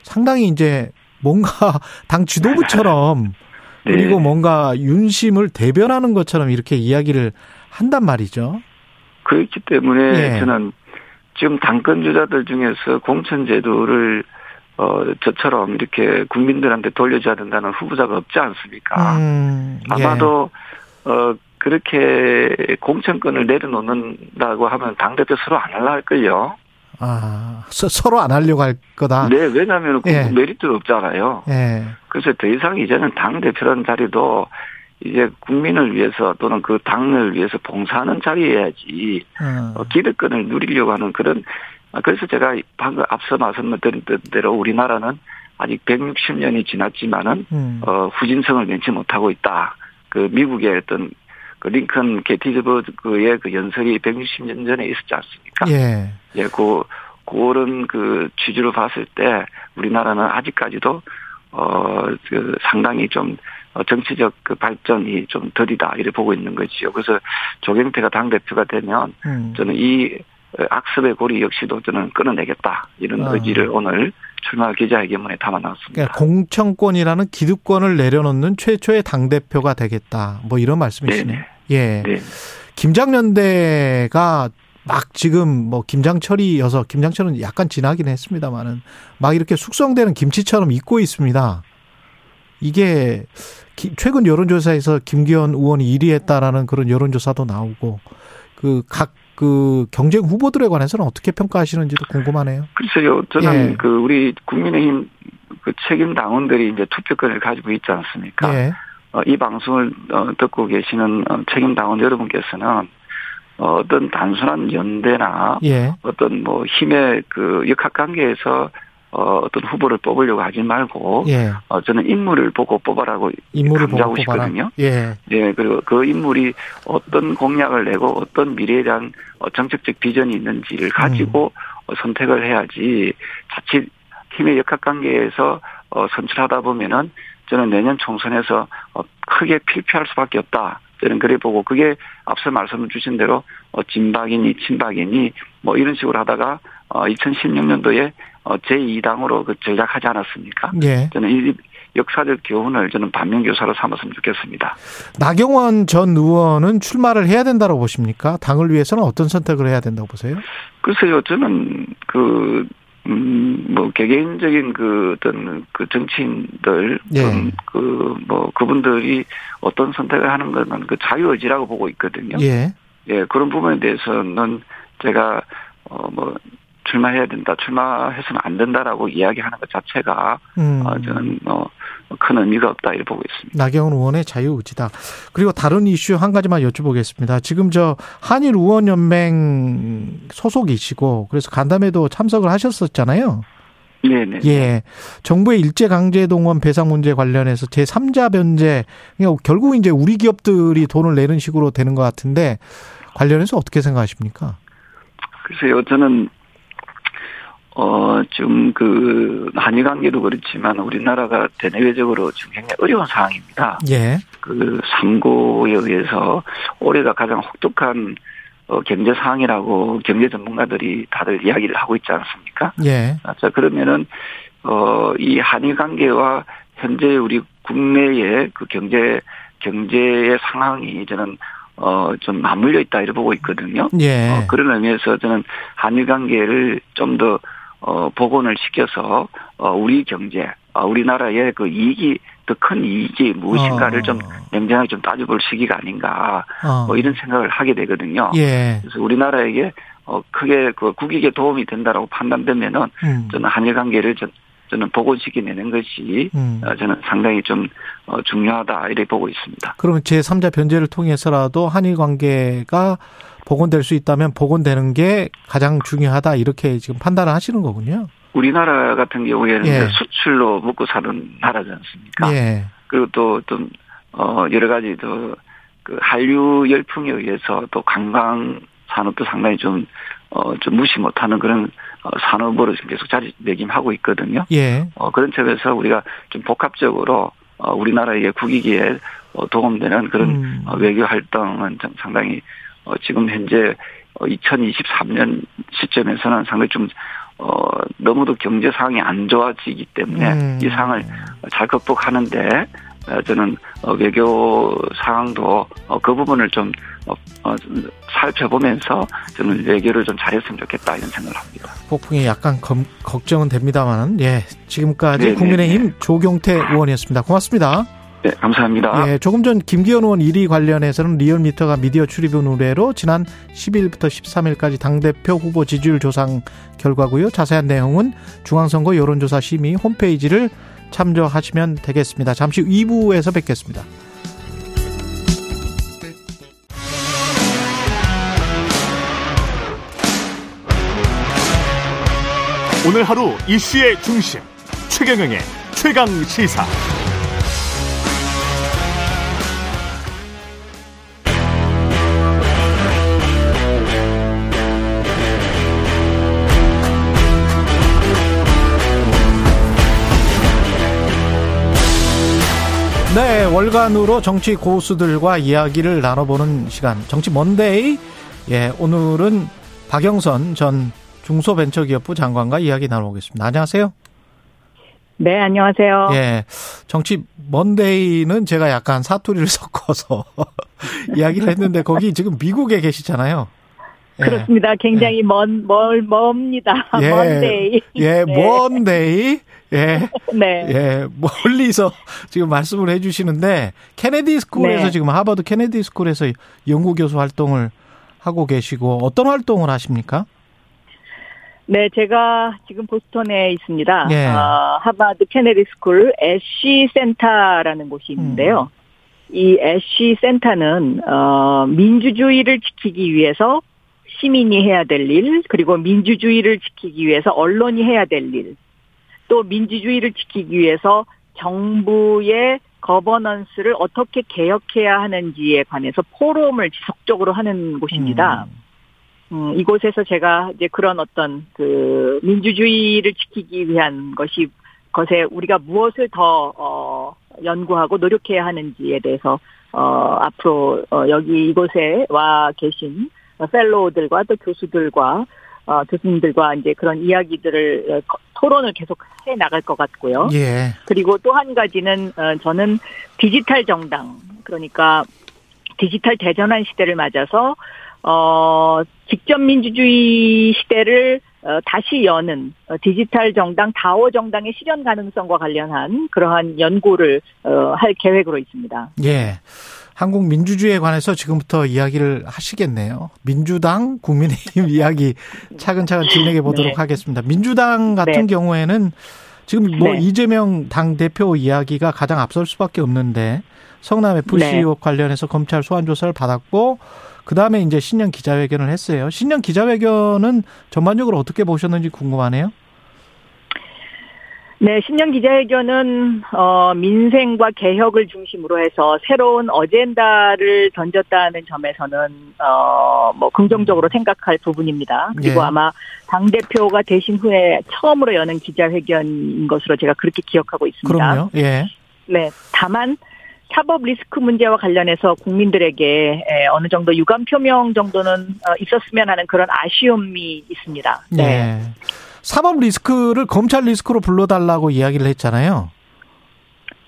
상당히 이제 뭔가 당 지도부처럼 네. 그리고 뭔가 윤심을 대변하는 것처럼 이렇게 이야기를 한단 말이죠. 그렇기 때문에 예. 저는 지금 당권 주자들 중에서 공천 제도를 어 저처럼 이렇게 국민들한테 돌려줘야 된다는 후보자가 없지 않습니까? 음, 예. 아마도 어 그렇게 공천권을 내려놓는다고 하면 당 대표 서로 안 할라 할 걸요. 아 서, 서로 안 하려고 할 거다. 네, 왜냐하면 예. 메리트가 없잖아요. 예. 그래서 더 이상 이제는 당 대표라는 자리도 이제 국민을 위해서 또는 그 당을 위해서 봉사하는 자리여야지 어. 어, 기득권을 누리려고 하는 그런 아, 그래서 제가 방금 앞서 말씀드린 대로 우리나라는 아직 160년이 지났지만은 음. 어, 후진성을 맺지 못하고 있다. 그 미국의 어떤 그 링컨 게티즈버그의 그 연설이 160년 전에 있었지 않습니까? 예. 예, 그 그런 그 취지로 봤을 때 우리나라는 아직까지도 어, 그 상당히 좀 어, 정치적 그 발전이 좀 더디다 이래 보고 있는 거지요. 그래서 조경태가 당 대표가 되면 음. 저는 이 악습의 고리 역시도 저는 끊어내겠다 이런 아. 의지를 오늘 출마 기자회견문에 담아놨습니다. 그러니까 공천권이라는 기득권을 내려놓는 최초의 당 대표가 되겠다. 뭐 이런 말씀이시네. 네네. 예. 네. 김장년대가 막 지금 뭐 김장철이어서 김장철은 약간 지나긴 했습니다만은 막 이렇게 숙성되는 김치처럼 익고 있습니다. 이게 기- 최근 여론조사에서 김기현 의원이 1위 했다라는 그런 여론조사도 나오고 그 각 그 경쟁 후보들에 관해서는 어떻게 평가하시는지도 궁금하네요. 글쎄요, 저는 예. 그 우리 국민의힘 그 책임 당원들이 이제 투표권을 가지고 있지 않습니까? 예. 어, 이 방송을 어, 듣고 계시는 어, 책임 당원 여러분께서는 어, 어떤 단순한 연대나 예. 어떤 뭐 힘의 그 역학 관계에서 어, 어떤 후보를 뽑으려고 하지 말고 예. 어, 저는 인물을 보고 뽑아라고 인물을 강조하고. 싶거든요. 예. 예, 그리고 그 인물이 어떤 공약을 내고 어떤 미래에 대한 어, 정책적 비전이 있는지를 가지고 음. 어, 선택을 해야지 자칫 힘의 역학관계에서 어, 선출하다 보면은 저는 내년 총선에서 어, 크게 필피할 수밖에 없다. 저는 그래 보고 그게 앞서 말씀 주신 대로 어, 진박이니 친박이니 뭐 이런 식으로 하다가 어, 2016년도에 어, 제2당으로 그 전략하지 않았습니까? 예. 저는 이 역사적 교훈을 저는 반면교사로 삼았으면 좋겠습니다. 나경원 전 의원은 출마를 해야 된다고 보십니까? 당을 위해서는 어떤 선택을 해야 된다고 보세요? 글쎄요, 저는 그, 음, 뭐, 개개인적인 그 어떤 그 정치인들, 예. 그, 뭐, 그분들이 어떤 선택을 하는 것은 그 자유의지라고 보고 있거든요. 예. 예, 그런 부분에 대해서는 제가, 어, 뭐, 출마해야 된다, 출마해서는 안 된다라고 이야기하는 것 자체가, 음. 어, 저는 뭐, 큰 의미가 없다, 이렇게 보고 있습니다. 나경원 의원의 자유의지다. 그리고 다른 이슈 한 가지만 여쭤보겠습니다. 지금 저 한일 의원 연맹 소속이시고 그래서 간담회도 참석을 하셨었잖아요. 네네. 예. 정부의 일제 강제 동원 배상 문제 관련해서 제 3자 변제 그러니까 결국 이제 우리 기업들이 돈을 내는 식으로 되는 것 같은데 관련해서 어떻게 생각하십니까? 글쎄요, 저는, 어, 지금 그, 한일 관계도 그렇지만 우리나라가 대내외적으로 지금 굉장히 어려운 상황입니다. 예. 그, 삼고에 의해서 올해가 가장 혹독한 어, 경제 상황이라고 경제 전문가들이 다들 이야기를 하고 있지 않습니까? 예. 아, 자, 그러면은, 어, 이 한일 관계와 현재 우리 국내의 그 경제, 경제의 상황이 저는, 어, 좀 맞물려 있다, 이렇게 보고 있거든요. 예. 어, 그런 의미에서 저는 한일 관계를 좀 더, 어, 복원을 시켜서, 어, 우리 경제, 어, 우리나라의 그 이익이, 더 큰 이익이 무엇인가를 어. 좀 냉정하게 좀 따져볼 시기가 아닌가, 어. 뭐 이런 생각을 하게 되거든요. 예. 그래서 우리나라에게, 어, 크게 그 국익에 도움이 된다라고 판단되면은, 음. 저는 한일 관계를 전, 저는 복원시켜내는 것이, 음. 어, 저는 상당히 좀, 어, 중요하다, 이렇게 보고 있습니다. 그러면 제3자 변제를 통해서라도 한일 관계가 복원될 수 있다면 복원되는 게 가장 중요하다 이렇게 지금 판단을 하시는 거군요. 우리나라 같은 경우에는 예. 수출로 먹고 사는 나라지 않습니까? 예. 그리고 또, 좀, 어, 여러 가지 또, 그, 한류 열풍에 의해서 또 관광 산업도 상당히 좀, 어, 좀 무시 못하는 그런, 어, 산업으로 지금 계속 자리매김하고 있거든요. 예. 어, 그런 점에서 우리가 좀 복합적으로, 어, 우리나라의 국익에 어, 도움되는 그런 음. 어, 외교 활동은 좀 상당히, 어, 지금 현재, 어, 2023년 시점에서는 상당히 좀, 어, 너무도 경제 상황이 안 좋아지기 때문에 음. 이 상황을 잘 극복하는데 어, 저는 어, 외교 상황도 어, 그 부분을 좀 어, 어, 살펴보면서 저는 외교를 좀 잘했으면 좋겠다 이런 생각을 합니다. 폭풍이 약간 검- 걱정은 됩니다만 예. 지금까지 네네네. 국민의힘 조경태 의원이었습니다. 고맙습니다. 네, 감사합니다. 예, 조금 전 김기현 의원 1위 관련해서는 리얼미터가 미디어 출입은 의뢰로 지난 10일부터 13일까지 당대표 후보 지지율 조상 결과고요. 자세한 내용은 중앙선거 여론조사 심의 홈페이지를 참조하시면 되겠습니다. 잠시 후 2부에서 뵙겠습니다. 오늘 하루 이슈의 중심 최경영의 최강 시사 월간으로 정치 고수들과 이야기를 나눠보는 시간. 정치 Monday. 예, 오늘은 박영선 전 중소벤처기업부 장관과 이야기 나눠보겠습니다. 안녕하세요. 네, 안녕하세요. 예. 정치 Monday는 제가 약간 사투리를 섞어서 이야기를 했는데 거기 지금 미국에 계시잖아요. 예. 그렇습니다. 굉장히 먼, 멀, 멉니다. 예. 먼데이. 예, 네. 먼데이. 예. 네. 예, 멀리서 지금 말씀을 해주시는데 케네디 스쿨에서 네. 지금 하버드 케네디 스쿨에서 연구교수 활동을 하고 계시고 어떤 활동을 하십니까? 네, 제가 지금 보스턴에 있습니다. 예. 어, 하버드 케네디 스쿨 애쉬 센터라는 곳이 있는데요. 이 애쉬 센터는 어, 민주주의를 지키기 위해서 시민이 해야 될 일, 그리고 민주주의를 지키기 위해서 언론이 해야 될 일, 또 민주주의를 지키기 위해서 정부의 거버넌스를 어떻게 개혁해야 하는지에 관해서 포럼을 지속적으로 하는 곳입니다. 음, 이곳에서 제가 이제 그런 어떤 그 민주주의를 지키기 위한 것이 것에 우리가 무엇을 더 어, 연구하고 노력해야 하는지에 대해서 어, 앞으로 어, 여기 이곳에 와 계신 펠로우들과 또 교수들과 어, 교수님들과 이제 그런 이야기들을 어, 거- 토론을 계속 해 나갈 것 같고요. 예. 그리고 또 한 가지는 어, 저는 디지털 정당 그러니까 디지털 대전환 시대를 맞아서 어 직접 민주주의 시대를 어, 다시 여는 어, 디지털 정당 다오 정당의 실현 가능성과 관련한 그러한 연구를 어, 할 계획으로 있습니다. 예. 한국 민주주의에 관해서 지금부터 이야기를 하시겠네요. 민주당, 국민의힘 이야기 차근차근 진행해 보도록 네. 하겠습니다. 민주당 같은 네. 경우에는 지금 뭐 네. 이재명 당 대표 이야기가 가장 앞설 수밖에 없는데 성남 FC 네. 의혹 관련해서 검찰 소환 조사를 받았고 그 다음에 이제 신년 기자회견을 했어요. 신년 기자회견은 전반적으로 어떻게 보셨는지 궁금하네요. 네, 신년 기자회견은 어, 민생과 개혁을 중심으로 해서 새로운 어젠다를 던졌다는 점에서는 어, 뭐 긍정적으로 생각할 부분입니다. 그리고 예. 아마 당 대표가 되신 후에 처음으로 여는 기자회견인 것으로 제가 그렇게 기억하고 있습니다. 그럼요. 예. 네, 다만 사법 리스크 문제와 관련해서 국민들에게 에, 어느 정도 유감 표명 정도는 어, 있었으면 하는 그런 아쉬움이 있습니다. 네. 네. 사법 리스크를 검찰 리스크로 불러달라고 이야기를 했잖아요.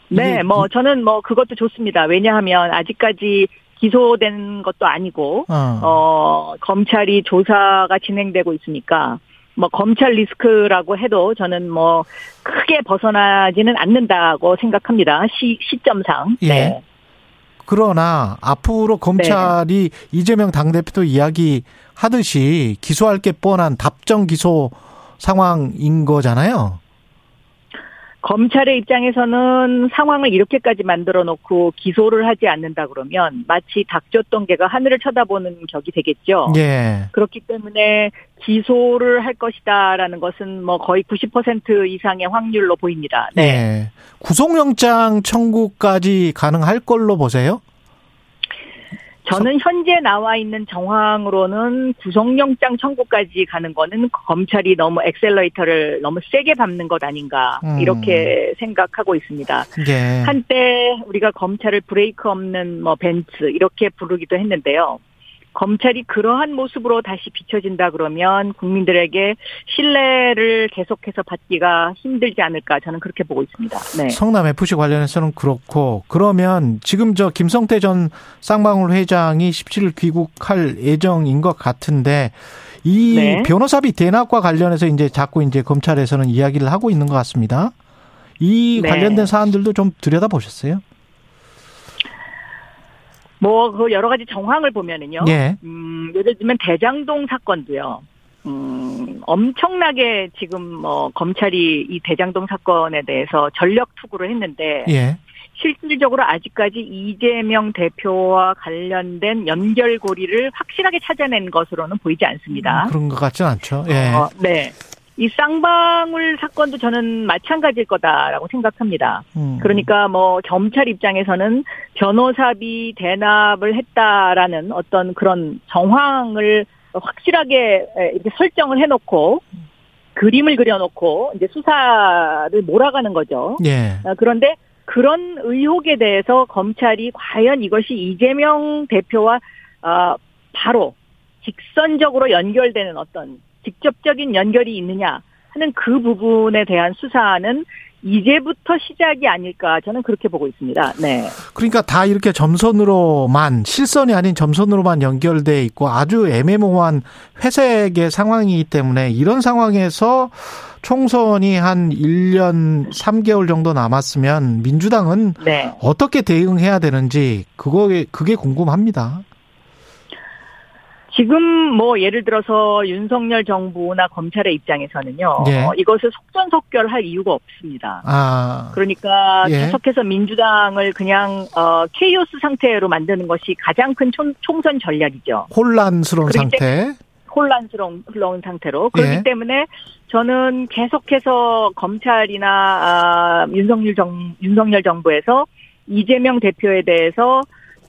네, 뭐 저는 뭐 그것도 좋습니다. 왜냐하면 아직까지 기소된 것도 아니고 어. 어 검찰이 조사가 진행되고 있으니까 뭐 검찰 리스크라고 해도 저는 뭐 크게 벗어나지는 않는다고 생각합니다. 시 시점상. 예. 네. 그러나 앞으로 검찰이 이재명 당대표도 이야기 하듯이 기소할 게 뻔한 답정 기소 상황인 거잖아요. 검찰의 입장에서는 상황을 이렇게까지 만들어 놓고 기소를 하지 않는다 그러면 마치 닥쳤던 개가 하늘을 쳐다보는 격이 되겠죠. 예. 그렇기 때문에 기소를 할 것이다라는 것은 뭐 거의 90% 이상의 확률로 보입니다. 네. 예. 구속영장 청구까지 가능할 걸로 보세요? 저는 현재 나와 있는 정황으로는 구속영장 청구까지 가는 거는 검찰이 너무 엑셀러이터를 너무 세게 밟는 것 아닌가 음. 이렇게 생각하고 있습니다. 예. 한때 우리가 검찰을 브레이크 없는 뭐 벤츠 이렇게 부르기도 했는데요. 검찰이 그러한 모습으로 다시 비춰진다 그러면 국민들에게 신뢰를 계속해서 받기가 힘들지 않을까 저는 그렇게 보고 있습니다. 네. 성남 FC 관련해서는 그렇고 그러면 지금 저 김성태 전 쌍방울 회장이 17일 귀국할 예정인 것 같은데 이 네. 변호사비 대납과 관련해서 이제 자꾸 이제 검찰에서는 이야기를 하고 있는 것 같습니다. 이 네. 관련된 사안들도 좀 들여다 보셨어요? 뭐 그 여러 가지 정황을 보면은요. 예. 음, 예를 들면 대장동 사건도요. 음, 엄청나게 지금 뭐 검찰이 이 대장동 사건에 대해서 전력 투구를 했는데 예. 실질적으로 아직까지 이재명 대표와 관련된 연결고리를 확실하게 찾아낸 것으로는 보이지 않습니다. 그런 것 같진 않죠. 예. 어, 네. 이 쌍방울 사건도 저는 마찬가지일 거다라고 생각합니다. 음. 그러니까 뭐 검찰 입장에서는 변호사비 대납을 했다라는 어떤 그런 정황을 확실하게 이렇게 설정을 해놓고 그림을 그려놓고 이제 수사를 몰아가는 거죠. 예. 어, 그런데 그런 의혹에 대해서 검찰이 과연 이것이 이재명 대표와 어, 바로 직선적으로 연결되는 어떤 직접적인 연결이 있느냐 하는 그 부분에 대한 수사는 이제부터 시작이 아닐까 저는 그렇게 보고 있습니다. 네. 그러니까 다 이렇게 점선으로만 실선이 아닌 점선으로만 연결돼 있고 아주 애매모호한 회색의 상황이기 때문에 이런 상황에서 총선이 한 1년 3개월 정도 남았으면 민주당은 네. 어떻게 대응해야 되는지 그거 그게 궁금합니다. 지금 뭐 예를 들어서 윤석열 정부나 검찰의 입장에서는요. 예. 어, 이것을 속전속결할 이유가 없습니다. 아, 그러니까 예. 계속해서 민주당을 그냥 어, 케이오스 상태로 만드는 것이 가장 큰 총, 총선 전략이죠. 혼란스러운 상태. 혼란스러운 상태로 그렇기 예. 때문에 저는 계속해서 검찰이나 아, 윤석열 정 윤석열 정부에서 이재명 대표에 대해서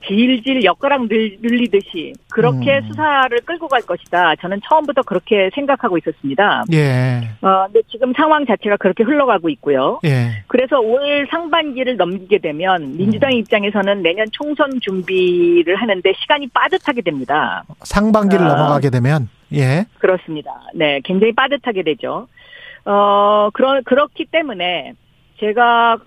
질질 엿가락 늘- 늘리듯이 그렇게 음. 수사를 끌고 갈 것이다. 저는 처음부터 그렇게 생각하고 있었습니다. 예, 어, 근데 지금 상황 자체가 그렇게 흘러가고 있고요. 예. 그래서 올 상반기를 넘기게 되면 민주당 입장에서는 내년 총선 준비를 하는데 시간이 빠듯하게 됩니다. 상반기를 아. 넘어가게 되면, 예. 그렇습니다. 네, 굉장히 빠듯하게 되죠. 어, 그러, 그렇기 때문에 제가,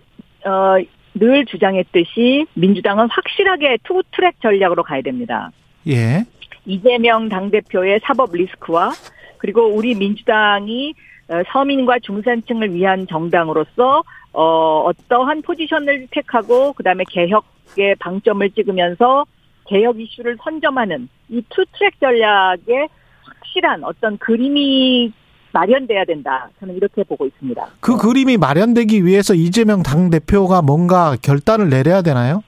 어, 늘 주장했듯이 민주당은 확실하게 two track 전략으로 가야 됩니다. 예. 이재명 당대표의 사법 리스크와 그리고 우리 민주당이 어, 서민과 중산층을 위한 정당으로서 어, 어떠한 포지션을 택하고 그다음에 개혁의 방점을 찍으면서 개혁 이슈를 선점하는 이 two track 전략의 확실한 어떤 그림이 마련돼야 된다. 저는 이렇게 보고 있습니다. 그 그림이 마련되기 위해서 이재명 당 대표가 뭔가 결단을 내려야 되나요?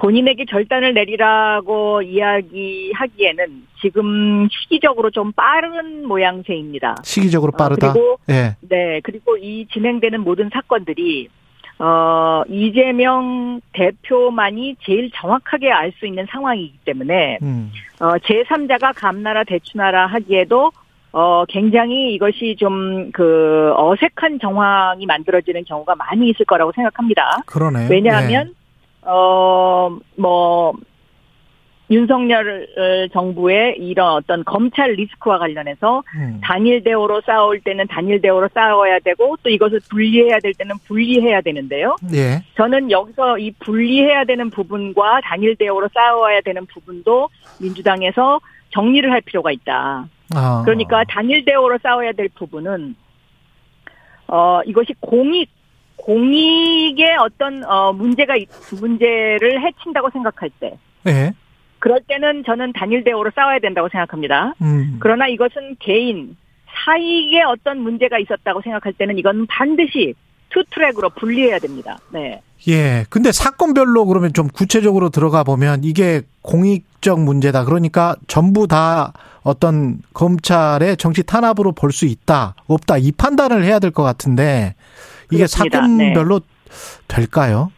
본인에게 결단을 내리라고 이야기하기에는 지금 시기적으로 좀 빠른 모양새입니다. 시기적으로 어, 빠르다. 그리고 예. 네, 그리고 이 진행되는 모든 사건들이 어, 이재명 대표만이 제일 정확하게 알 수 있는 상황이기 때문에 음. 어, 제3자가 감나라 대추나라 하기에도 어, 굉장히 이것이 좀 그 어색한 정황이 만들어지는 경우가 많이 있을 거라고 생각합니다. 그러네요. 왜냐하면 어, 뭐 윤석열 정부의 이런 어떤 검찰 리스크와 관련해서 예. 음. 단일 대오로 싸울 때는 단일 대오로 싸워야 되고 또 이것을 분리해야 될 때는 분리해야 되는데요. 예. 저는 여기서 이 분리해야 되는 부분과 단일 대오로 싸워야 되는 부분도 민주당에서 정리를 할 필요가 있다. 아. 그러니까 단일 대오로 싸워야 될 부분은 어 이것이 공익 공익의 어떤 어 문제가 있- 문제를 해친다고 생각할 때 예. 그럴 때는 저는 단일 대오로 싸워야 된다고 생각합니다. 음. 그러나 이것은 개인 사익에 어떤 문제가 있었다고 생각할 때는 이건 반드시 two track으로 분리해야 됩니다. 네. 예. 근데 사건별로 그러면 좀 구체적으로 들어가 보면 이게 공익적 문제다. 그러니까 전부 다 어떤 검찰의 정치 탄압으로 볼 수 있다, 없다. 이 판단을 해야 될 것 같은데 이게 그렇습니다. 사건별로 될까요?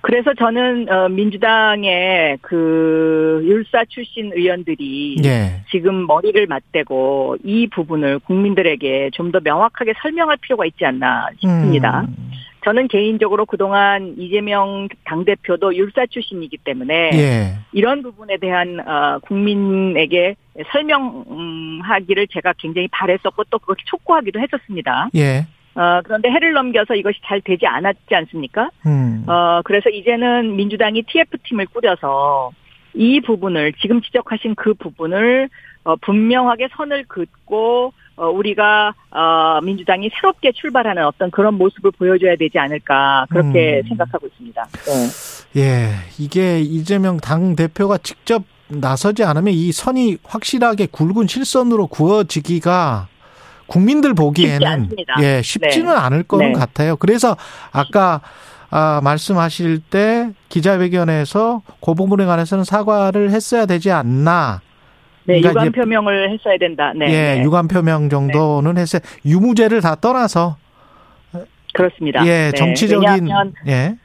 그래서 저는 어, 민주당의 그 율사 출신 의원들이 예. 지금 머리를 맞대고 이 부분을 국민들에게 좀 더 명확하게 설명할 필요가 있지 않나 싶습니다. 음. 저는 개인적으로 그동안 이재명 당대표도 율사 출신이기 때문에 예. 이런 부분에 대한 어, 국민에게 설명하기를 제가 굉장히 바랬었고 또 그렇게 촉구하기도 했었습니다. 예. 어, 그런데 해를 넘겨서 이것이 잘 되지 않았지 않습니까? 음. 어, 그래서 이제는 민주당이 TF팀을 꾸려서 이 부분을 지금 지적하신 그 부분을 어, 분명하게 선을 긋고 어, 우리가 어, 민주당이 새롭게 출발하는 어떤 그런 모습을 보여줘야 되지 않을까 그렇게 음. 생각하고 있습니다. 네. 예. 이게 이재명 당 대표가 직접 나서지 않으면 이 선이 확실하게 굵은 실선으로 구워지기가 국민들 보기에는 쉽지. 예 쉽지는 네. 않을 거는 네. 같아요. 그래서 아까 아, 말씀하실 때 기자회견에서 그 부분에 관해서는 사과를 했어야 되지 않나. 네, 그러니까 유감 표명을 했어야 된다. 네, 예, 네. 유감 표명 정도는 했어요. 유무죄를 다 떠나서 그렇습니다. 예, 네, 정치적인 예.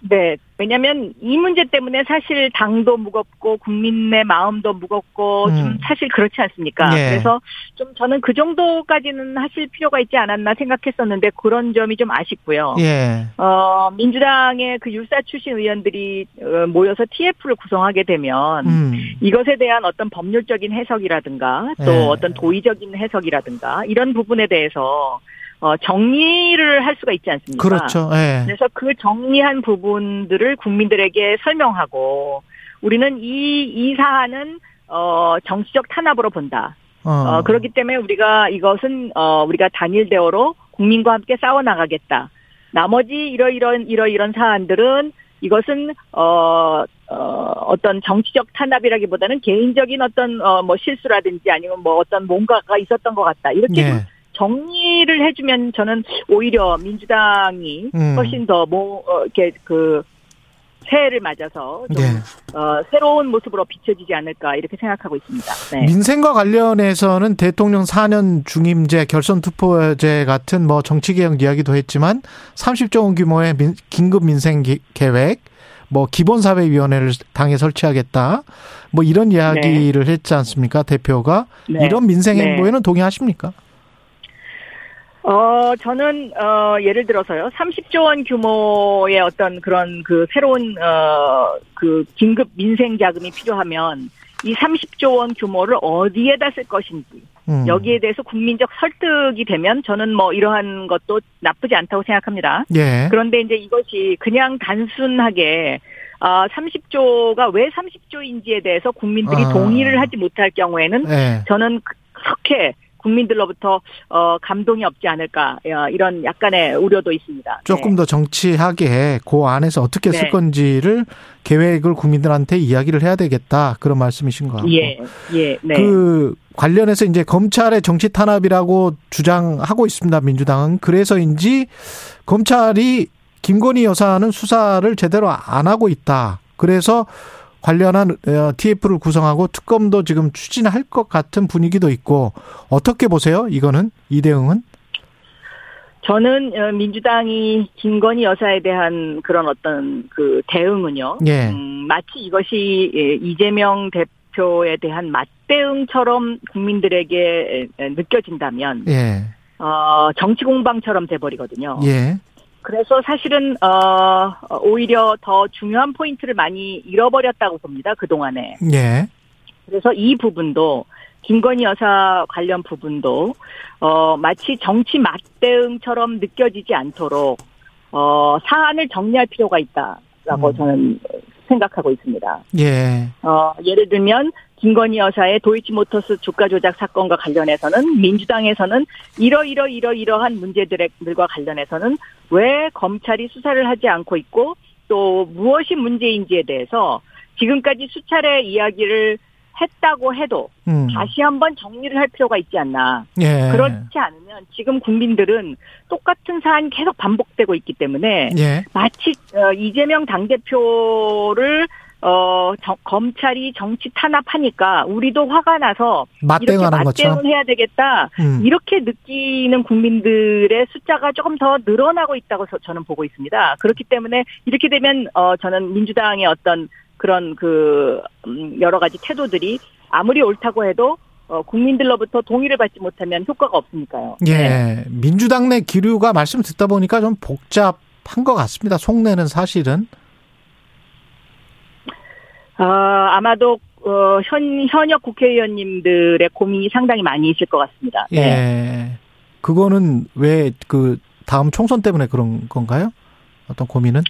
네. 왜냐하면 이 문제 때문에 사실 당도 무겁고 국민의 마음도 무겁고 좀 음. 사실 그렇지 않습니까? 예. 그래서 좀 저는 그 정도까지는 하실 필요가 있지 않았나 생각했었는데 그런 점이 좀 아쉽고요. 예. 어, 민주당의 그 율사 출신 의원들이 어, 모여서 TF를 구성하게 되면 음. 이것에 대한 어떤 법률적인 해석이라든가 또 예. 어떤 도의적인 해석이라든가 이런 부분에 대해서 어, 정리를 할 수가 있지 않습니까? 그렇죠. 예. 그래서 그 정리한 부분들을 국민들에게 설명하고 우리는 이, 이 사안은 어, 정치적 탄압으로 본다. 어. 어, 그렇기 때문에 우리가 이것은 어, 우리가 단일 대오로 국민과 함께 싸워 나가겠다. 나머지 이러이런 이러이런 사안들은 이것은 어, 어 어떤 정치적 탄압이라기보다는 개인적인 어떤 어 뭐 실수라든지 아니면 뭐 어떤 뭔가가 있었던 것 같다 이렇게 예. 좀 정리를 해주면 저는 오히려 민주당이 음. 훨씬 더 뭐 어, 이렇게 그 새해를 맞아서 좀 예. 어, 새로운 모습으로 비춰지지 않을까 이렇게 생각하고 있습니다. 네. 민생과 관련해서는 대통령 4년 중임제, 결선 투표제 같은 뭐 정치 개혁 이야기도 했지만 30조 원 규모의 민- 긴급 민생 기- 계획, 뭐 기본사회위원회를 당에 설치하겠다, 뭐 이런 이야기를 했지 않습니까 대표가 네. 이런 민생 네. 행보에는 동의하십니까? 어, 저는, 어, 예를 들어서요, 30조 원 규모의 어떤 그런 그 새로운, 어, 그 긴급 민생 자금이 필요하면 이 30조 원 규모를 어디에다 쓸 것인지, 음. 여기에 대해서 국민적 설득이 되면 저는 뭐 이러한 것도 나쁘지 않다고 생각합니다. 예. 그런데 이제 이것이 그냥 단순하게 아, 30조가 왜 30조인지에 대해서 국민들이 아. 동의를 하지 못할 경우에는 예. 저는 그렇게 국민들로부터 어, 감동이 없지 않을까 어, 이런 약간의 우려도 있습니다. 조금 네. 더 정치하게 그 안에서 어떻게 쓸 네. 건지를 계획을 국민들한테 이야기를 해야 되겠다 그런 말씀이신 것 같고. 예, 예, 네. 그 관련해서 이제 검찰의 정치 탄압이라고 주장하고 있습니다. 민주당은 그래서인지 검찰이 김건희 여사는 수사를 제대로 안 하고 있다. 그래서 관련한 TF를 구성하고 특검도 지금 추진할 것 같은 분위기도 있고 어떻게 보세요? 이거는 이 대응은? 저는 어, 민주당이 김건희 여사에 대한 그런 어떤 그 대응은요. 예. 음, 마치 이것이 예, 이재명 대표에 대한 맞대응처럼 국민들에게 느껴진다면 예. 어, 정치 공방처럼 돼버리거든요. 예. 그래서 사실은 어, 오히려 더 중요한 포인트를 많이 잃어버렸다고 봅니다. 그 동안에. 예. 그래서 이 부분도 김건희 여사 관련 부분도 어 마치 정치 맞대응처럼 느껴지지 않도록 어 사안을 정리할 필요가 있다라고 음. 저는 생각하고 있습니다. 예. 어 예를 들면 김건희 여사의 도이치모터스 주가 조작 사건과 관련해서는 민주당에서는 이러이러 이러이러한 문제들과 관련해서는 왜 검찰이 수사를 하지 않고 있고 또 무엇이 문제인지에 대해서 지금까지 수차례 이야기를 했다고 해도 음. 다시 한번 정리를 할 필요가 있지 않나. 예. 그렇지 않으면 지금 국민들은 똑같은 사안이 계속 반복되고 있기 때문에 예. 마치 어, 이재명 당대표를 어, 정- 검찰이 정치 탄압하니까 우리도 화가 나서 이렇게 맞대응하는 것처럼. 맞대응을 해야 되겠다. 음. 이렇게 느끼는 국민들의 숫자가 조금 더 늘어나고 있다고 저- 저는 보고 있습니다. 그렇기 때문에 이렇게 되면 어 저는 민주당의 어떤 그런 그 음, 여러 가지 태도들이 아무리 옳다고 해도 어 국민들로부터 동의를 받지 못하면 효과가 없으니까요. 예. 네. 민주당 내 기류가 말씀 듣다 보니까 좀 복잡한 것 같습니다. 속내는 사실은. 어, 아마도 어, 현 현역 국회의원님들의 고민이 상당히 많이 있을 것 같습니다. 네. 예. 그거는 왜 그 다음 총선 때문에 그런 건가요? 어떤 고민은?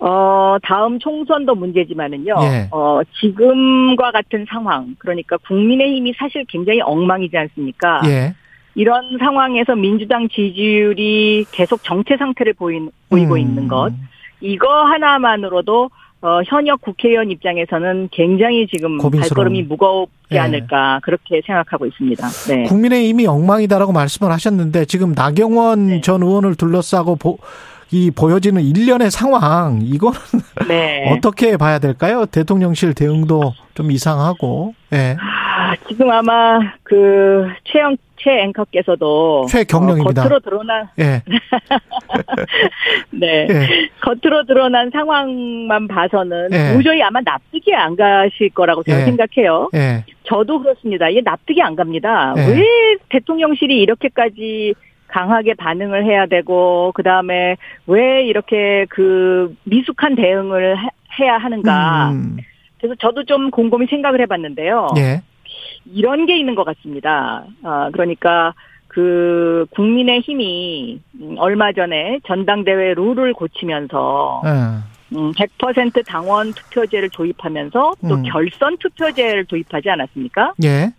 어, 다음 총선도 문제지만은요. 예. 어, 지금과 같은 상황, 그러니까 국민의힘이 사실 굉장히 엉망이지 않습니까? 예. 이런 상황에서 민주당 지지율이 계속 정체 상태를 보인, 보이고 음. 있는 것, 이거 하나만으로도 어, 현역 국회의원 입장에서는 굉장히 지금 고민스러운. 발걸음이 무겁지 예. 않을까 그렇게 생각하고 있습니다. 네. 국민의힘이 엉망이다라고 말씀을 하셨는데 지금 나경원 네. 전 의원을 둘러싸고 보, 이 보여지는 일련의 상황 이거는 네. 어떻게 봐야 될까요? 대통령실 대응도 좀 이상하고 예. 아, 지금 아마 그 최영 최 앵커께서도 최경령입니다. 어, 겉으로 드러난 예. 네 예. 겉으로 드러난 상황만 봐서는 예. 도저히 아마 납득이 안 가실 거라고 저는 예. 생각해요. 예. 저도 그렇습니다. 이게 납득이 안 갑니다. 예. 왜 대통령실이 이렇게까지 강하게 반응을 해야 되고 그 다음에 왜 이렇게 그 미숙한 대응을 해- 해야 하는가. 음, 그래서 저도 좀 곰곰이 생각을 해봤는데요. 예. 이런 게 있는 것 같습니다. 아, 그러니까 그 국민의 힘이 음, 얼마 전에 전당대회 룰을 고치면서 예. 음, 100% 당원 투표제를 도입하면서 또 음. 결선 투표제를 도입하지 않았습니까? 예.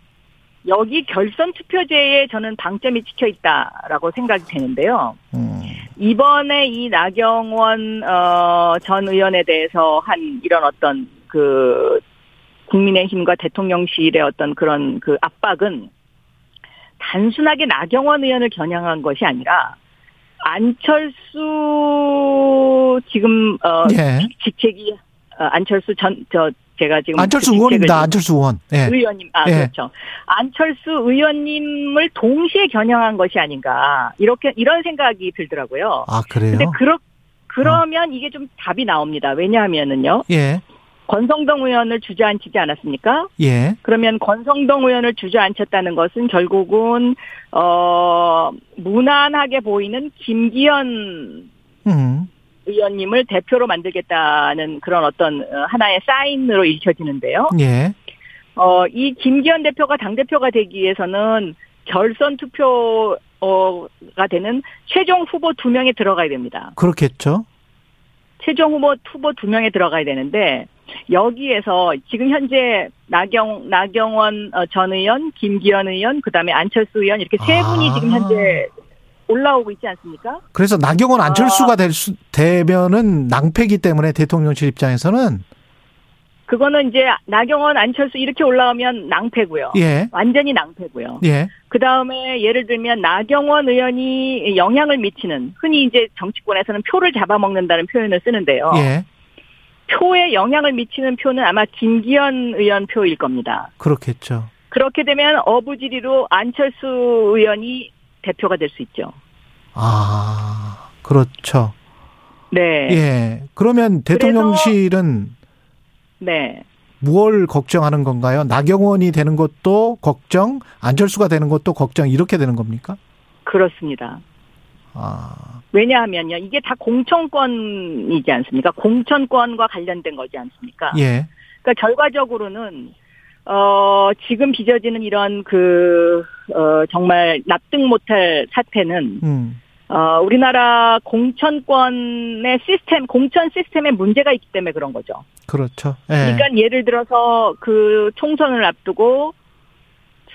여기 결선 투표제에 저는 방점이 찍혀 있다라고 생각이 되는데요. 음. 이번에 이 나경원 어, 전 의원에 대해서 한 이런 어떤 그 국민의힘과 대통령실의 어떤 그런 그 압박은 단순하게 나경원 의원을 겨냥한 것이 아니라 안철수 지금 어 예. 직책이 어, 안철수 전 저 제가 지금 안철수 그 의원입니다. 안철수 의원. 예. 의원님, 아, 예. 그렇죠. 안철수 의원님을 동시에 겨냥한 것이 아닌가. 이렇게, 이런 생각이 들더라고요. 아, 그래요? 근데 그러, 그러면 이게 좀 답이 나옵니다. 왜냐하면은요. 예. 권성동 의원을 주저앉히지 않았습니까? 예. 그러면 권성동 의원을 주저앉혔다는 것은 결국은, 어, 무난하게 보이는 김기현 음. 의원님을 대표로 만들겠다는 그런 어떤 어, 하나의 사인으로 읽혀지는데요. 예. 어, 이 김기현 대표가 당대표가 되기 위해서는 결선 투표 가 되는 최종 후보 두 명에 들어가야 됩니다. 그렇겠죠. 최종 후보 후보 두 명에 들어가야 되는데 여기에서 지금 현재 나경 나경원 어, 전 의원, 김기현 의원, 그다음에 안철수 의원 이렇게 세 아. 분이 지금 현재 올라오고 있지 않습니까? 그래서 나경원 아. 안철수가 될 수, 되면은 낭패기 때문에 대통령실 입장에서는 그거는 이제 나경원, 안철수 이렇게 올라오면 낭패고요. 예. 완전히 낭패고요. 예. 그 다음에 예를 들면 나경원 의원이 영향을 미치는 흔히 이제 정치권에서는 표를 잡아먹는다는 표현을 쓰는데요. 예. 표에 영향을 미치는 표는 아마 김기현 의원 표일 겁니다. 그렇겠죠. 그렇게 되면 어부지리로 안철수 의원이 대표가 될 수 있죠. 아, 그렇죠. 네. 예. 그러면 대통령실은 네. 무엇을 걱정하는 건가요? 나경원이 되는 것도 걱정, 안철수가 되는 것도 걱정 이렇게 되는 겁니까? 그렇습니다. 아, 왜냐하면요. 이게 다 공천권이지 않습니까? 공천권과 관련된 거지 않습니까? 예. 그러니까 결과적으로는 어 지금 빚어지는 이런 그 어, 정말 납득 못할 사태는 음. 어 우리나라 공천권의 시스템 공천 시스템에 문제가 있기 때문에 그런 거죠. 그렇죠. 예. 그러니까 예를 들어서 그 총선을 앞두고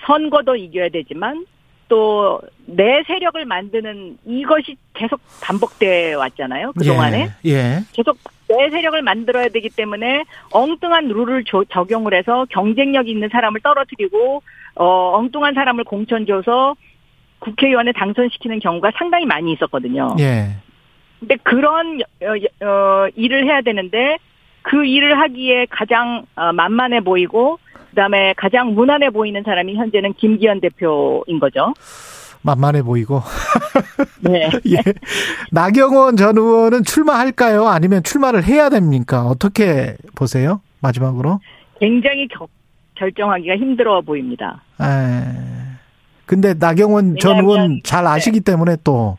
선거도 이겨야 되지만 또 내 세력을 만드는 이것이 계속 반복돼 왔잖아요. 그 동안에 예. 예. 계속 내 세력을 만들어야 되기 때문에 엉뚱한 룰을 조- 적용을 해서 경쟁력 있는 사람을 떨어뜨리고 어 엉뚱한 사람을 공천 줘서 국회의원에 당선시키는 경우가 상당히 많이 있었거든요. 예. 근데 그런 어, 어, 일을 해야 되는데 그 일을 하기에 가장 어, 만만해 보이고 그다음에 가장 무난해 보이는 사람이 현재는 김기현 대표인 거죠. 만만해 보이고. 네. 예. 나경원 전 의원은 출마할까요? 아니면 출마를 해야 됩니까? 어떻게 보세요? 마지막으로. 굉장히 겨- 결정하기가 힘들어 보입니다. 에. 근데 나경원 전 의원 잘 아시기 때문에 또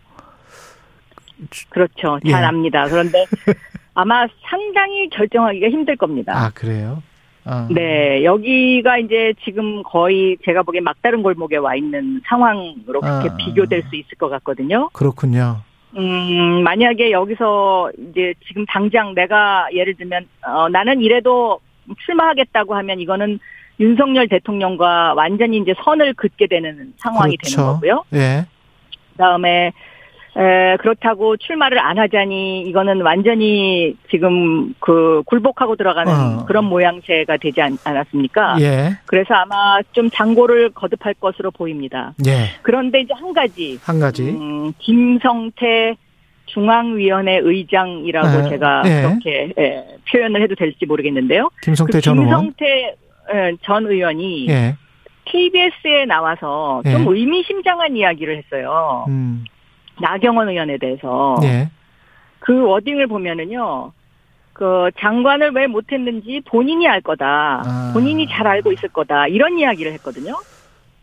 그렇죠. 잘 예. 압니다. 그런데 아마 상당히 결정하기가 힘들 겁니다. 아, 그래요? 아. 네, 여기가 이제 지금 거의 제가 보기엔 막다른 골목에 와 있는 상황으로 그렇게 아. 비교될 수 있을 것 같거든요. 그렇군요. 음, 만약에 여기서 이제 지금 당장 내가 예를 들면, 어, 나는 이래도 출마하겠다고 하면 이거는 윤석열 대통령과 완전히 이제 선을 긋게 되는 상황이 그렇죠. 되는 거고요. 예. 그 다음에, 에, 그렇다고 출마를 안 하자니 이거는 완전히 지금 그 굴복하고 들어가는 어. 그런 모양새가 되지 않, 않았습니까? 예. 그래서 아마 좀 장고를 거듭할 것으로 보입니다. 예. 그런데 이제 한 가지, 한 가지. 음, 김성태 중앙위원회 의장이라고 아, 제가 예. 그렇게 예, 표현을 해도 될지 모르겠는데요. 김성태 그전 의원. 김성태 예, 전 의원이 예. KBS에 나와서 예. 좀 의미심장한 이야기를 했어요. 음. 나경원 의원에 대해서 예. 그 워딩을 보면은요. 그 장관을 왜 못했는지 본인이 알 거다. 아. 본인이 잘 알고 있을 거다. 이런 이야기를 했거든요.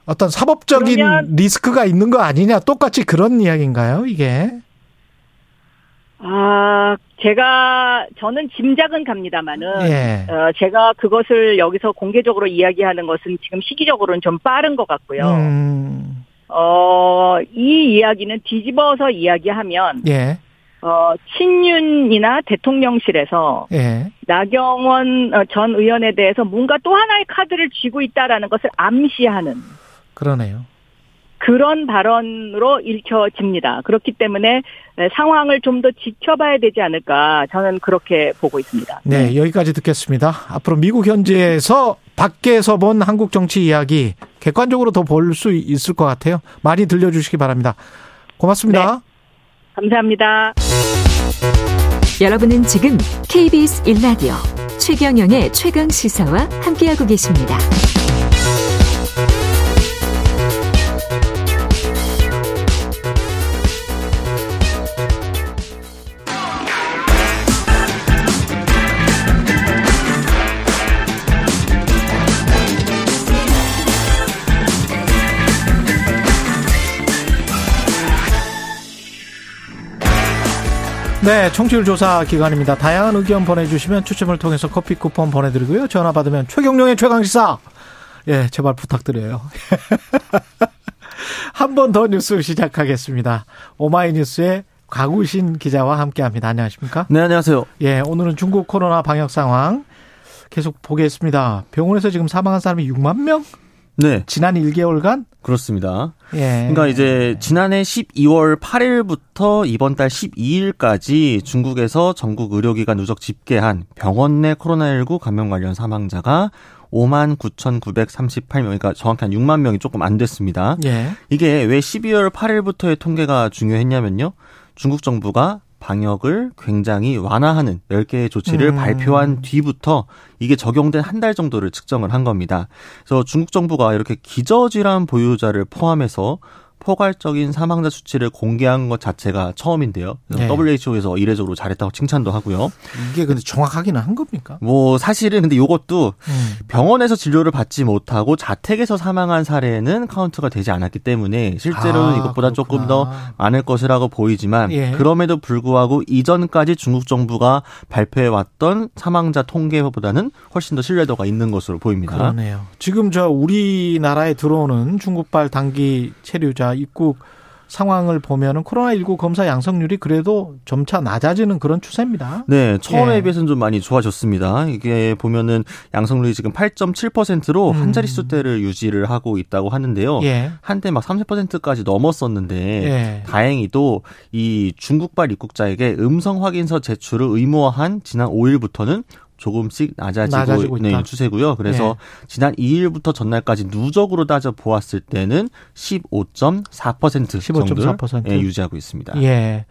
어떤 사법적인 리스크가 있는 거 아니냐? 똑같이 그런 이야기인가요? 이게? 아, 제가, 저는 짐작은 갑니다만은, 예. 어, 제가 그것을 여기서 공개적으로 이야기하는 것은 지금 시기적으로는 좀 빠른 것 같고요. 음. 어, 이 이야기는 뒤집어서 이야기하면, 예. 어, 친윤이나 대통령실에서 예. 나경원 어, 전 의원에 대해서 뭔가 또 하나의 카드를 쥐고 있다라는 것을 암시하는, 그러네요. 그런 발언으로 읽혀집니다. 그렇기 때문에 상황을 좀 더 지켜봐야 되지 않을까 저는 그렇게 보고 있습니다. 네, 여기까지 듣겠습니다. 앞으로 미국 현지에서 밖에서 본 한국 정치 이야기 객관적으로 더 볼 수 있을 것 같아요. 많이 들려주시기 바랍니다. 고맙습니다. 네, 감사합니다. 여러분은 지금 KBS 1라디오 최경영의 최강 시사와 함께하고 계십니다. 네, 청취율 조사 기간입니다. 다양한 의견 보내주시면 추첨을 통해서 커피 쿠폰 보내드리고요. 전화 받으면 최경룡의 최강시사. 예, 제발 부탁드려요. 한 번 더 뉴스 시작하겠습니다. 오마이뉴스의 가구신 기자와 함께 합니다. 안녕하십니까? 네, 안녕하세요. 예, 오늘은 중국 코로나 방역 상황 계속 보겠습니다. 병원에서 지금 사망한 사람이 6만 명? 네. 지난 1개월간? 그렇습니다. 예. 그러니까 이제 지난해 12월 8일부터 이번 달 12일까지 중국에서 전국 의료기관 누적 집계한 병원 내 코로나19 감염 관련 사망자가 5만 9,938명, 그러니까 정확히 한 6만 명이 조금 안 됐습니다. 예. 이게 왜 12월 8일부터의 통계가 중요했냐면요. 중국 정부가 방역을 굉장히 완화하는 10개의 조치를 음. 발표한 뒤부터 이게 적용된 한 달 정도를 측정을 한 겁니다. 그래서 중국 정부가 이렇게 기저질환 보유자를 포함해서 포괄적인 사망자 수치를 공개한 것 자체가 처음인데요. 네. WHO에서 이례적으로 잘했다고 칭찬도 하고요. 이게 근데 정확하기는 한 겁니까? 뭐 사실은 근데 이것도 음. 병원에서 진료를 받지 못하고 자택에서 사망한 사례는 카운트가 되지 않았기 때문에 실제로는 아, 이것보다 그렇구나. 조금 더 많을 것이라고 보이지만 예. 그럼에도 불구하고 이전까지 중국 정부가 발표해 왔던 사망자 통계보다는 훨씬 더 신뢰도가 있는 것으로 보입니다. 그러네요. 지금 저 우리나라에 들어오는 중국발 단기 체류자 입국 상황을 보면은 코로나19 검사 양성률이 그래도 점차 낮아지는 그런 추세입니다. 네, 처음에 예. 비해서는 좀 많이 좋아졌습니다. 이게 보면은 양성률이 지금 8.7%로 음. 한 자릿수대를 유지를 하고 있다고 하는데요. 예. 한때 막 30%까지 넘었었는데 예. 다행히도 이 중국발 입국자에게 음성 확인서 제출을 의무화한 지난 5일부터는 조금씩 낮아지고, 낮아지고 있는 추세고요. 그래서 예. 지난 2일부터 전날까지 누적으로 따져 보았을 때는 15.4% 15.4% 정도 유지하고 있습니다. 예.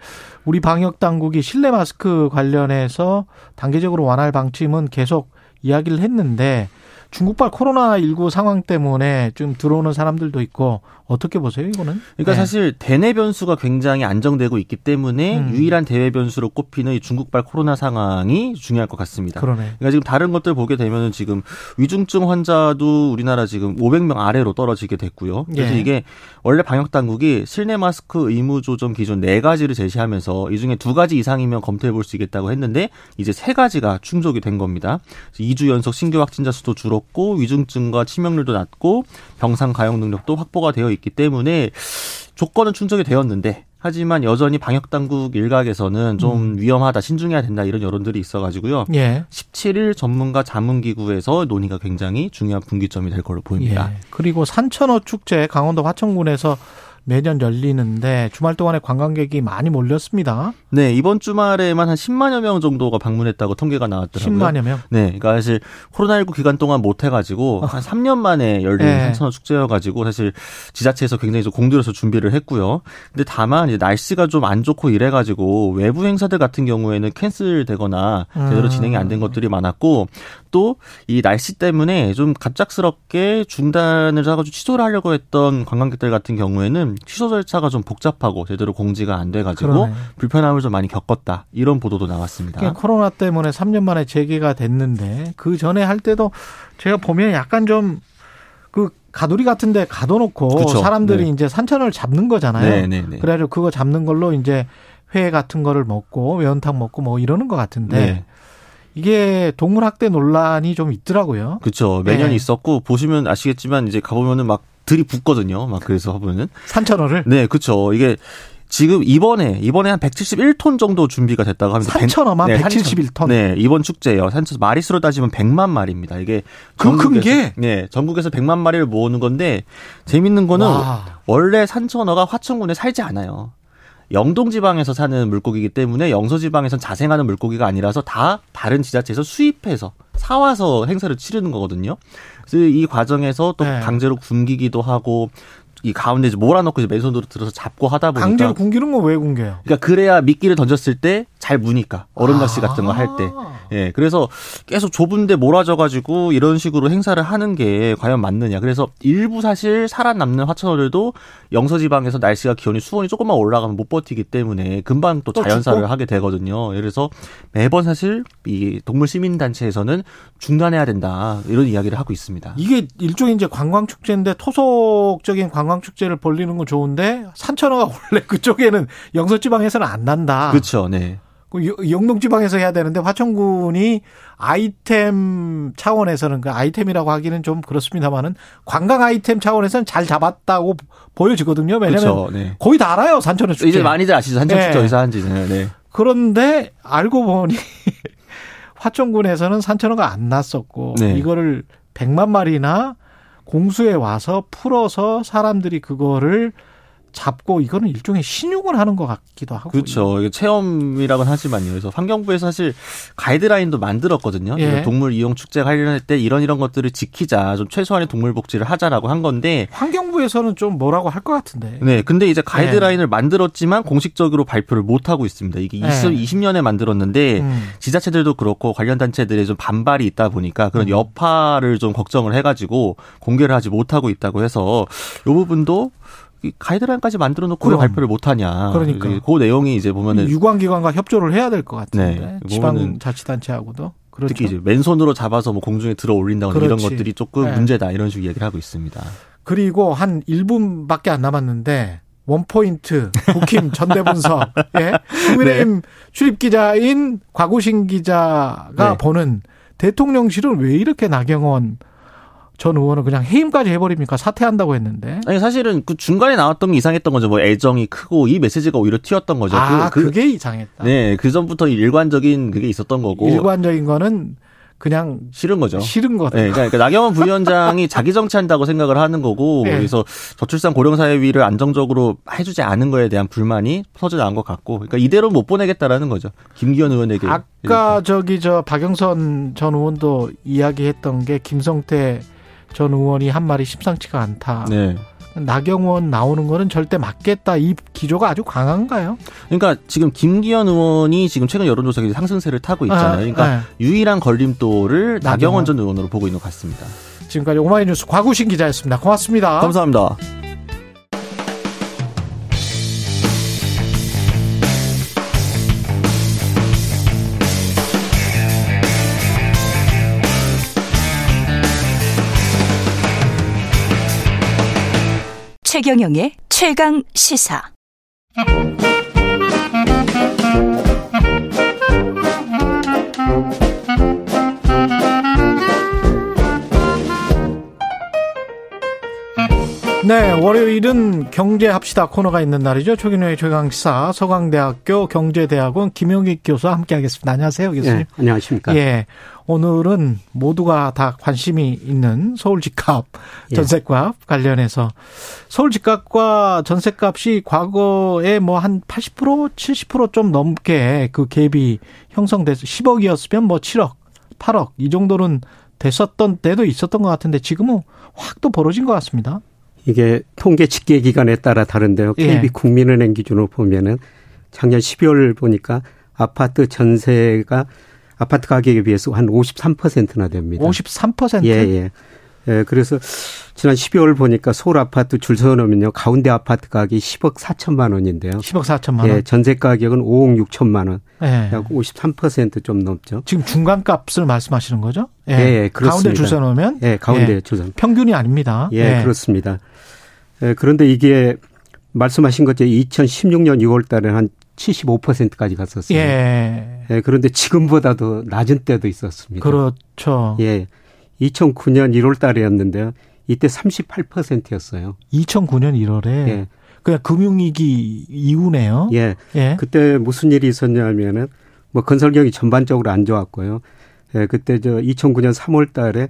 우리 방역 당국이 실내 마스크 관련해서 단계적으로 완화할 방침은 계속 이야기를 했는데 중국발 코로나19 상황 때문에 좀 들어오는 사람들도 있고 어떻게 보세요, 이거는? 그러니까 네. 사실 대내 변수가 굉장히 안정되고 있기 때문에 음. 유일한 대외 변수로 꼽히는 이 중국발 코로나 상황이 중요할 것 같습니다. 그러네. 그러니까 지금 다른 것들 보게 되면은 지금 위중증 환자도 우리나라 지금 500명 아래로 떨어지게 됐고요. 그래서 예. 이게 원래 방역 당국이 실내 마스크 의무 조정 기준 네 가지를 제시하면서 이 중에 두 가지 이상이면 검토해 볼 수 있겠다고 했는데 이제 세 가지가 충족이 된 겁니다. 2주 연속 신규 확진자 수도 줄 었고 위중증과 치명률도 낮고 병상 가용 능력도 확보가 되어 있기 때문에 조건은 충족이 되었는데 하지만 여전히 방역 당국 일각에서는 좀 음. 위험하다, 신중해야 된다 이런 여론들이 있어가지고요. 예. 17일 전문가 자문기구에서 논의가 굉장히 중요한 분기점이 될 걸로 보입니다. 예. 그리고 산천어 축제 강원도 화천군에서 매년 열리는데 주말 동안에 관광객이 많이 몰렸습니다. 네, 이번 주말에만 한 10만여 명 정도가 방문했다고 통계가 나왔더라고요. 10만여 명? 네, 그러니까 사실 코로나19 기간 동안 못 해가지고 어. 한 3년 만에 열린 네. 산천어 축제여가지고 사실 지자체에서 굉장히 좀 공들여서 준비를 했고요. 근데 다만 이제 날씨가 좀 안 좋고 이래가지고 외부 행사들 같은 경우에는 캔슬되거나 제대로 음. 진행이 안 된 것들이 많았고 또 이 날씨 때문에 좀 갑작스럽게 중단을 해가지고 취소를 하려고 했던 관광객들 같은 경우에는 취소 절차가 좀 복잡하고 제대로 공지가 안 돼가지고 그러네. 불편함을 좀 많이 겪었다 이런 보도도 나왔습니다. 그러니까 코로나 때문에 3년 만에 재개가 됐는데 그 전에 할 때도 제가 보면 약간 좀 그 가두리 같은데 가둬놓고 그쵸. 사람들이 네. 이제 산천을 잡는 거잖아요. 네, 네, 네. 그래가지고 그거 잡는 걸로 이제 회 같은 거를 먹고 매운탕 먹고 뭐 이러는 것 같은데 네. 이게 동물 학대 논란이 좀 있더라고요. 그렇죠. 매년 네. 있었고 보시면 아시겠지만 이제 가보면은 막 들이 붙거든요. 막 그래서 보면은 산천어를 네, 그렇죠. 이게 지금 이번에 이번에 한 171톤 정도 준비가 됐다고 합니다. 산천어만 네, 171톤. 네, 이번 축제요. 산천 마리수로 따지면 100만 마리입니다. 이게 그큰 게? 네, 전국에서 100만 마리를 모으는 건데 재밌는 거는 와. 원래 산천어가 화천군에 살지 않아요. 영동 지방에서 사는 물고기이기 때문에 영서 지방에선 자생하는 물고기가 아니라서 다 다른 지자체에서 수입해서 사와서 행사를 치르는 거거든요. 그래서 이 과정에서 또 네. 강제로 굶기기도 하고 이 가운데 이제 몰아넣고 이제 맨손으로 들어서 잡고 하다 보니까 강제로 굶기는 건 왜 굶겨요? 그러니까 그래야 미끼를 던졌을 때 잘 무니까 얼음낚시 아. 같은 거 할 때. 예. 그래서 계속 좁은데 몰아져 가지고 이런 식으로 행사를 하는 게 과연 맞느냐. 그래서 일부 사실 살아남는 화천어들도 영서 지방에서 날씨가 기온이 수온이 조금만 올라가면 못 버티기 때문에 금방 또, 또 자연사를 죽고? 하게 되거든요. 그래서 매번 사실 이 동물 시민 단체에서는 중단해야 된다. 이런 이야기를 하고 있습니다. 이게 일종의 이제 관광 축제인데 토속적인 관광 관광 축제를 벌리는 건 좋은데 산천어가 원래 그쪽에는 영서 지방에서는 안 난다. 그렇죠. 네. 그 영동 지방에서 해야 되는데 화천군이 아이템 차원에서는 그 아이템이라고 하기는 좀 그렇습니다만은 관광 아이템 차원에서는 잘 잡았다고 보여지거든요. 왜냐면 그렇죠. 네. 거의 다 알아요 산천어 축제. 이제 많이들 아시죠 산천 축제 네. 어디서 하는지는. 네. 그런데 알고 보니 화천군에서는 산천어가 안 났었고 네. 이거를 100만 마리나 공수에 와서 풀어서 사람들이 그거를 잡고 이거는 일종의 신용을 하는 것 같기도 하고. 그렇죠. 이게 체험이라고는 하지만요. 그래서 환경부에서 사실 가이드라인도 만들었거든요. 예. 동물 이용 축제 관련할 때 이런 이런 것들을 지키자, 좀 최소한의 동물 복지를 하자라고 한 건데 환경부에서는 좀 뭐라고 할 것 같은데. 네. 근데 이제 가이드라인을 예. 만들었지만 공식적으로 발표를 못 하고 있습니다. 이게 20, 예. 20년에 만들었는데 음. 지자체들도 그렇고 관련 단체들의 좀 반발이 있다 보니까 그런 음. 여파를 좀 걱정을 해가지고 공개를 하지 못하고 있다고 해서 이 부분도 가이드라인까지 만들어 놓고 왜 발표를 못 하냐. 그러니까 그 내용이 이제 보면은 유관기관과 협조를 해야 될 것 같은데 네. 지방 자치단체하고도 그렇죠. 특히 이제 맨손으로 잡아서 뭐 공중에 들어 올린다거나 이런 것들이 조금 네. 문제다 이런 식으로 얘기를 하고 있습니다. 그리고 한 1분밖에 안 남았는데 원포인트 국힘 전대분석 예 국민의힘 네. 출입 기자인 곽우신 기자가 네. 보는 대통령실은 왜 이렇게 나경원 전 의원은 그냥 해임까지 해버립니까? 사퇴한다고 했는데. 아니 사실은 그 중간에 나왔던 게 이상했던 거죠. 뭐 애정이 크고 이 메시지가 오히려 튀었던 거죠. 아 그, 게 이상했다. 네, 그 전부터 일관적인 그게 있었던 거고. 일관적인 거는 그냥 싫은 거죠. 싫은 거. 네, 그러니까 나경원 부위원장이 자기 정치한다고 생각을 하는 거고 네. 그래서 저출산 고령사회위를 안정적으로 해주지 않은 거에 대한 불만이 터져 나온 것 같고, 그러니까 이대로 못 보내겠다라는 거죠. 김기현 의원에게. 아까 이렇게. 저기 저 박영선 전 의원도 이야기했던 게 김성태 전 의원이 한 말이 심상치가 않다. 네. 나경원 나오는 거는 절대 맞겠다. 이 기조가 아주 강한가요? 그러니까 지금 김기현 의원이 지금 최근 여론조사 에 상승세를 타고 있잖아요. 그러니까 아, 네. 유일한 걸림돌을 나경원. 나경원 전 의원으로 보고 있는 것 같습니다. 지금까지 오마이뉴스 과구신 기자였습니다. 고맙습니다. 감사합니다. 최경영의 최강 시사. 네, 월요일은 경제합시다 코너가 있는 날이죠. 최경영의 최강시사 서강대학교 경제대학원 김용익 교수와 함께하겠습니다. 안녕하세요, 교수님. 네, 안녕하십니까. 예, 오늘은 모두가 다 관심이 있는 서울 집값, 예. 전세값 관련해서 서울 집값과 전세값이 과거에 뭐 한 80% 70%좀 넘게 그 갭이 형성돼서 10억이었으면 뭐 7억, 8억 이 정도는 됐었던 때도 있었던 것 같은데 지금은 확 또 벌어진 것 같습니다. 이게 통계 집계 기간에 따라 다른데요. KB 예. 국민은행 기준으로 보면은 작년 12월 보니까 아파트 전세가 아파트 가격에 비해서 한 53%나 됩니다. 53%? 예, 예. 예, 그래서 지난 12월 보니까 서울 아파트 줄 서놓으면요. 가운데 아파트 가격이 10억 4천만 원인데요. 10억 4천만 원. 예, 전세 가격은 5억 6천만 원. 예. 약 53%좀 넘죠. 지금 중간 값을 말씀하시는 거죠? 예, 예, 예 그렇습니다. 가운데 줄 서놓으면 예, 가운데 예. 줄 서. 평균이 아닙니다. 예, 예. 그렇습니다. 예, 그런데 이게 말씀하신 것처럼 2016년 6월 달에 한 75%까지 갔었어요. 예. 예. 그런데 지금보다도 낮은 때도 있었습니다. 그렇죠. 예. 2009년 1월 달이었는데요. 이때 38%였어요. 2009년 1월에. 예. 그냥 금융위기 이후네요. 예. 예. 그때 무슨 일이 있었냐면은 뭐 건설경이 전반적으로 안 좋았고요. 예, 그때 저 2009년 3월 달에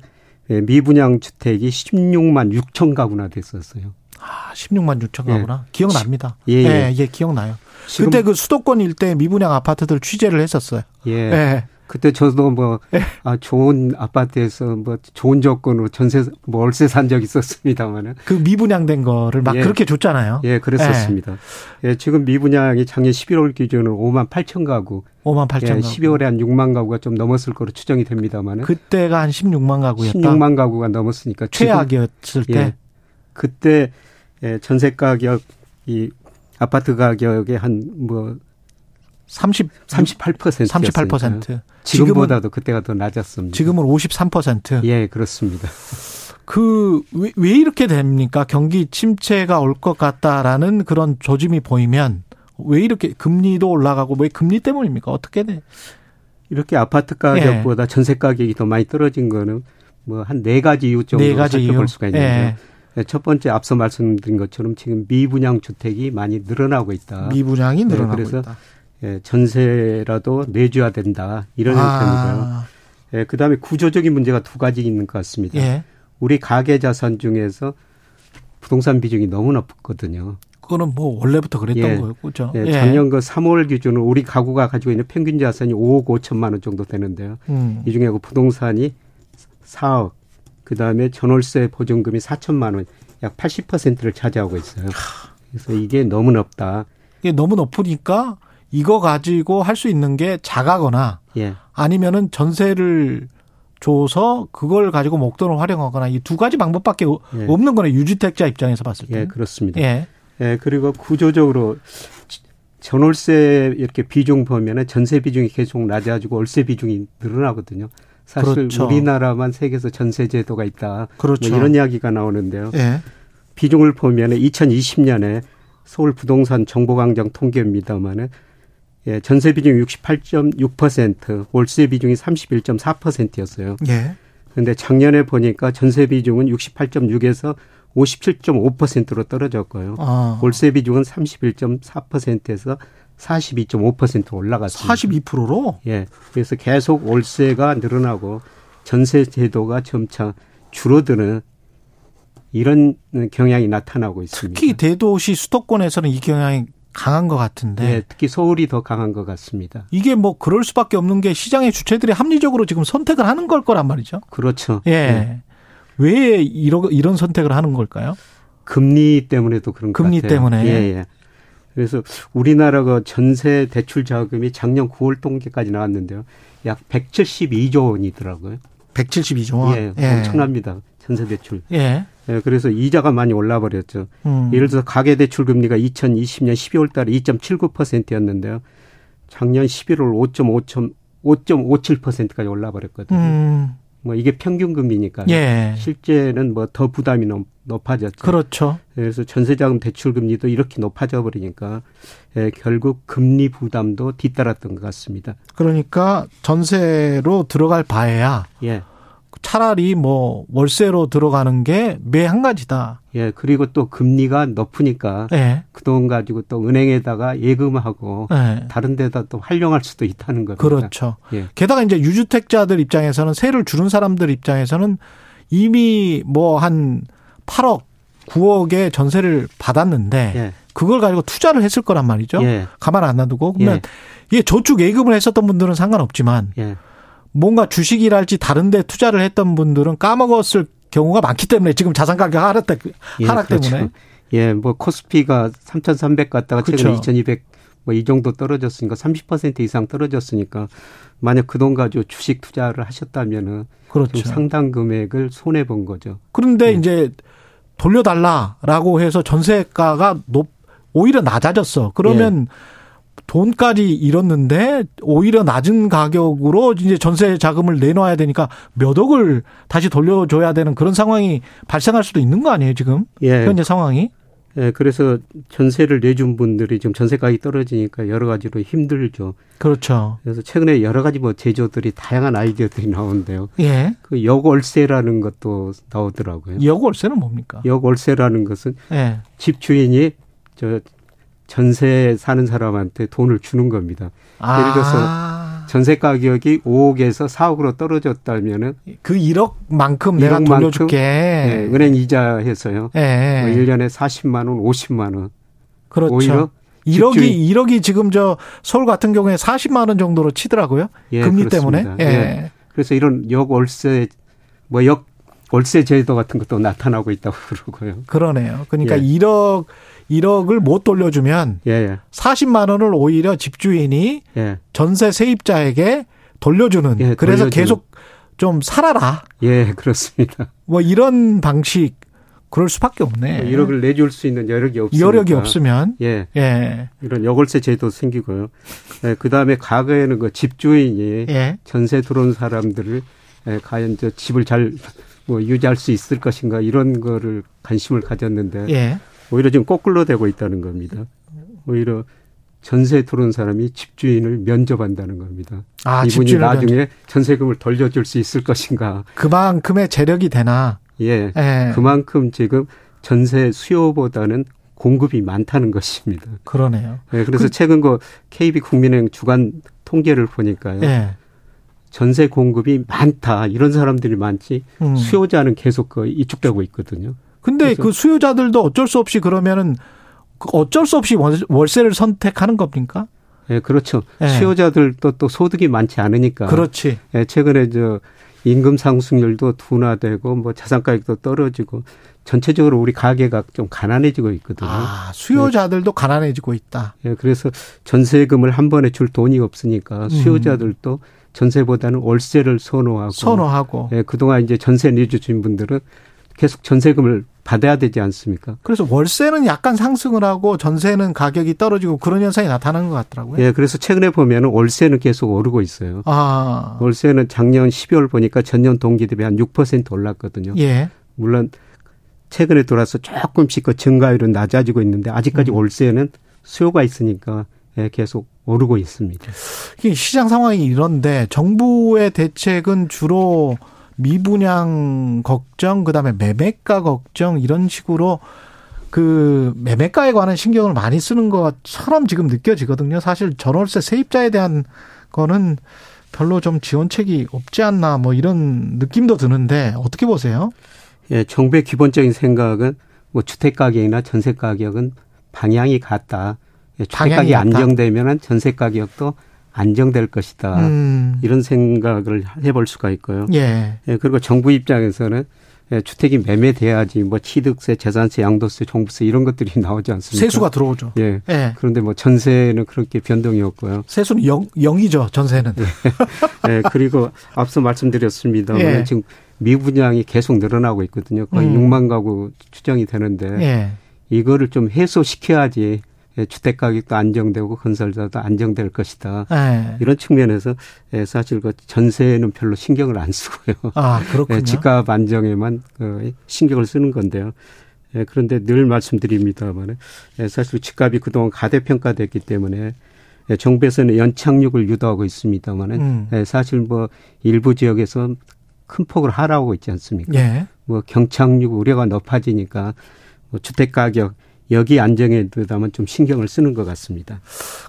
예, 미분양 주택이 16만 6천 가구나 됐었어요. 아, 16만 6천 가구나. 예. 기억납니다. 예, 예, 예, 예 기억나요. 그때 그 수도권 일대 미분양 아파트들 취재를 했었어요. 예. 예. 그때 저도 뭐, 예. 아, 좋은 아파트에서 뭐, 좋은 조건으로 전세, 뭐, 월세 산 적이 있었습니다만은. 그 미분양된 거를 막 예. 그렇게 줬잖아요. 예, 그랬었습니다. 예. 예. 지금 미분양이 작년 11월 기준으로 5만 8천 가구. 5만 8천 예, 가구. 12월에 한 6만 가구가 좀 넘었을 거로 추정이 됩니다만은. 그때가 한 16만 가구였다. 16만 가구가 넘었으니까. 최악이었을 때. 예. 그때, 예, 전세 가격, 이, 아파트 가격의 한뭐 30 38% 38%. 지금보다도 그때가 더 낮았습니다. 지금은 53%. 예, 그렇습니다. 그, 왜, 왜 이렇게 됩니까? 경기 침체가 올 것 같다라는 그런 조짐이 보이면 왜 이렇게 금리도 올라가고 왜 금리 때문입니까? 어떻게 돼? 이렇게 아파트 가격보다 예. 전세 가격이 더 많이 떨어진 거는 뭐 한 네 가지 이유 정도 네 가지 살펴볼 이유. 수가 있는데요. 예. 첫 번째 앞서 말씀드린 것처럼 지금 미분양 주택이 많이 늘어나고 있다. 미분양이 네, 늘어나고 네, 그래서 있다. 예, 전세라도 내줘야 된다 이런 아. 형태이고요. 예, 그다음에 구조적인 문제가 두 가지 있는 것 같습니다. 예. 우리 가계 자산 중에서 부동산 비중이 너무 높거든요. 그거는 뭐 원래부터 그랬던 예. 거였죠. 예, 작년 그 3월 기준으로 우리 가구가 가지고 있는 평균 자산이 5억 5천만 원 정도 되는데요. 음. 이 중에 그 부동산이 4억, 그 다음에 전월세 보증금이 4천만 원, 약 80%를 차지하고 있어요. 그래서 이게 너무 높다. 이게 너무 높으니까 이거 가지고 할 수 있는 게 작아거나 예. 아니면은 전세를 줘서 그걸 가지고 목돈을 활용하거나 이 두 가지 방법밖에 예. 없는 거네 유주택자 입장에서 봤을 때. 예, 그렇습니다. 예. 예, 그리고 구조적으로 전월세 이렇게 비중 보면은 전세 비중이 계속 낮아지고 월세 비중이 늘어나거든요. 사실 그렇죠. 우리나라만 세계에서 전세 제도가 있다. 뭐 그렇죠. 뭐 이런 이야기가 나오는데요. 예. 비중을 보면은 2020년에 서울 부동산 정보광장 통계입니다만은 예, 전세 비중이 68.6%, 월세 비중이 31.4%였어요. 예. 그런데 작년에 보니까 전세 비중은 68.6에서 57.5%로 떨어졌고요. 아. 월세 비중은 31.4%에서 42.5% 올라갔습니다. 42%로? 예. 그래서 계속 월세가 늘어나고 전세 제도가 점차 줄어드는 이런 경향이 나타나고 있습니다. 특히 대도시 수도권에서는 이 경향이 강한 것 같은데. 네, 특히 서울이 더 강한 것 같습니다. 이게 뭐 그럴 수밖에 없는 게 시장의 주체들이 합리적으로 지금 선택을 하는 걸 거란 말이죠. 그렇죠. 예. 네. 왜 이런 이런 선택을 하는 걸까요? 금리 때문에도 그런 금리 같아요. 때문에. 예, 예. 그래서 우리나라가 전세 대출 자금이 작년 9월 통계까지 나왔는데요. 약 172조 원이더라고요. 172조 원. 예, 예. 엄청납니다. 전세 대출. 예. 예, 그래서 이자가 많이 올라 버렸죠. 음. 예를 들어서 가계 대출 금리가 2020년 12월 달에 2.79%였는데요. 작년 11월 5.5 5.57%까지 올라 버렸거든요. 음. 뭐 이게 평균 금리니까 예. 실제는 뭐 더 부담이 높아졌죠. 그렇죠. 그래서 전세자금 대출 금리도 이렇게 높아져 버리니까 예, 결국 금리 부담도 뒤따랐던 것 같습니다. 그러니까 전세로 들어갈 바에야 예. 차라리 뭐 월세로 들어가는 게 매 한 가지다. 예, 그리고 또 금리가 높으니까 예. 그돈 가지고 또 은행에다가 예금하고 예. 다른 데다 또 활용할 수도 있다는 거죠. 그렇죠. 예. 게다가 이제 유주택자들 입장에서는 세를 주는 사람들 입장에서는 이미 뭐 한 8억 9억의 전세를 받았는데 예. 그걸 가지고 투자를 했을 거란 말이죠. 예. 가만 안 놔두고 그러면 예. 이게 저축 예금을 했었던 분들은 상관없지만 뭔가 주식이랄지 다른 데 투자를 했던 분들은 까먹었을 경우가 많기 때문에 지금 자산 가격 하락, 예, 하락 그렇죠. 때문에. 예, 뭐 코스피가 3,300 갔다가 그렇죠. 최근에 2,200 뭐 이 정도 떨어졌으니까 30% 이상 떨어졌으니까 만약 그 돈 가지고 주식 투자를 하셨다면은 그렇죠. 상당 금액을 손해 본 거죠. 그런데 예. 이제 돌려달라라고 해서 전세가가 높 오히려 낮아졌어. 그러면 예. 돈까지 잃었는데 오히려 낮은 가격으로 이제 전세 자금을 내놔야 되니까 몇 억을 다시 돌려줘야 되는 그런 상황이 발생할 수도 있는 거 아니에요 지금 예. 현재 상황이? 예, 그래서 전세를 내준 분들이 지금 전세 가격이 떨어지니까 여러 가지로 힘들죠. 그렇죠. 그래서 최근에 여러 가지 뭐 제조들이 다양한 아이디어들이 나오는데요. 예. 그 역월세라는 것도 나오더라고요. 역월세는 뭡니까? 역월세라는 것은 예. 집 주인이 저 전세 사는 사람한테 돈을 주는 겁니다. 아. 예를 들어서 전세 가격이 5억에서 4억으로 떨어졌다면은 그 1억만큼 내가 돌려줄게. 네, 은행 이자 해서요. 네. 뭐 1년에 40만 원, 50만 원. 그렇죠. 오히려 1억이 집주인. 1억이 지금 저 서울 같은 경우에 40만 원 정도로 치더라고요. 예, 금리 그렇습니다. 때문에. 예. 예. 그래서 이런 역월세 뭐 역 월세 제도 같은 것도 나타나고 있다고 그러고요. 그러네요. 그러니까 예. 1억 1억을 못 돌려주면 예, 예. 40만 원을 오히려 집주인이 예. 전세 세입자에게 돌려주는. 예, 그래서 돌려주는. 계속 좀 살아라. 예, 그렇습니다. 뭐 이런 방식 그럴 수밖에 없네. 1억을 뭐 내줄 수 있는 여력이 없으니까. 여력이 없으면. 예. 예. 이런 여월세 제도 생기고요. 예, 그 다음에 과거에는 그 집주인이 예. 전세 들어온 사람들을 예, 과연 저 집을 잘 뭐 유지할 수 있을 것인가 이런 거를 관심을 가졌는데 예. 오히려 지금 거꾸로 되고 있다는 겁니다. 오히려 전세 들어온 사람이 집주인을 면접한다는 겁니다. 아, 이분이 나중에 면접. 전세금을 돌려줄 수 있을 것인가. 그만큼의 재력이 되나. 예. 예. 그만큼 지금 전세 수요보다는 공급이 많다는 것입니다. 그러네요. 예, 그래서 그, 최근 그 KB 국민은행 주간 통계를 보니까요. 예. 전세 공급이 많다 이런 사람들이 많지 음. 수요자는 계속 그 이축되고 있거든요. 근데 그 수요자들도 어쩔 수 없이 그러면은 그 어쩔 수 없이 월세를 선택하는 겁니까? 예, 네, 그렇죠. 네. 수요자들도 또 소득이 많지 않으니까. 그렇지. 예, 최근에 저 임금 상승률도 둔화되고 뭐 자산 가격도 떨어지고 전체적으로 우리 가계가 좀 가난해지고 있거든요. 아, 수요자들도 네. 가난해지고 있다. 예, 그래서 전세금을 한 번에 줄 돈이 없으니까 음. 수요자들도 음. 전세보다는 월세를 선호하고 선호하고 예, 그동안 이제 전세 내주신 분들은 계속 전세금을 받아야 되지 않습니까? 그래서 월세는 약간 상승을 하고 전세는 가격이 떨어지고 그런 현상이 나타나는 것 같더라고요. 예, 그래서 최근에 보면은 월세는 계속 오르고 있어요. 아. 월세는 작년 12월 보니까 전년 동기 대비 한 6% 올랐거든요. 예. 물론 최근에 돌아서 조금씩 그 증가율은 낮아지고 있는데 아직까지 음. 월세는 수요가 있으니까 예, 계속 오르고 있습니다. 시장 상황이 이런데 정부의 대책은 주로 미분양 걱정, 그다음에 매매가 걱정 이런 식으로 그 매매가에 관한 신경을 많이 쓰는 것처럼 지금 느껴지거든요. 사실 전월세 세입자에 대한 거는 별로 좀 지원책이 없지 않나 뭐 이런 느낌도 드는데 어떻게 보세요? 예, 정부의 기본적인 생각은 뭐 주택 가격이나 전세 가격은 방향이 같다. 예, 주택 가격이 안정되면은 전세 가격도 안정될 것이다. 음. 이런 생각을 해볼 수가 있고요. 예. 예 그리고 정부 입장에서는 예, 주택이 매매돼야지 뭐 취득세, 재산세, 양도세, 종부세 이런 것들이 나오지 않습니까? 세수가 들어오죠. 예. 예. 그런데 뭐 전세는 그렇게 변동이 없고요. 세수는 영, 영이죠, 전세는. 예. 예. 그리고 앞서 말씀드렸습니다만 예. 지금 미분양이 계속 늘어나고 있거든요. 거의 음. 6만 가구 추정이 되는데 예. 이거를 좀 해소시켜야지 예, 주택 가격도 안정되고 건설자도 안정될 것이다. 네. 이런 측면에서 예, 사실 그 전세는 별로 신경을 안 쓰고요. 아 그렇군요. 예, 집값 안정에만 그 신경을 쓰는 건데요. 그런데 늘 말씀드립니다만 사실 집값이 그동안 가대평가됐기 때문에 정부에서는 연착륙을 유도하고 있습니다만은 음. 사실 뭐 일부 지역에서 큰 폭을 하라고 있지 않습니까? 예. 뭐 경착륙 우려가 높아지니까 뭐 주택 가격 여기 안정에 대다면 좀 신경을 쓰는 것 같습니다.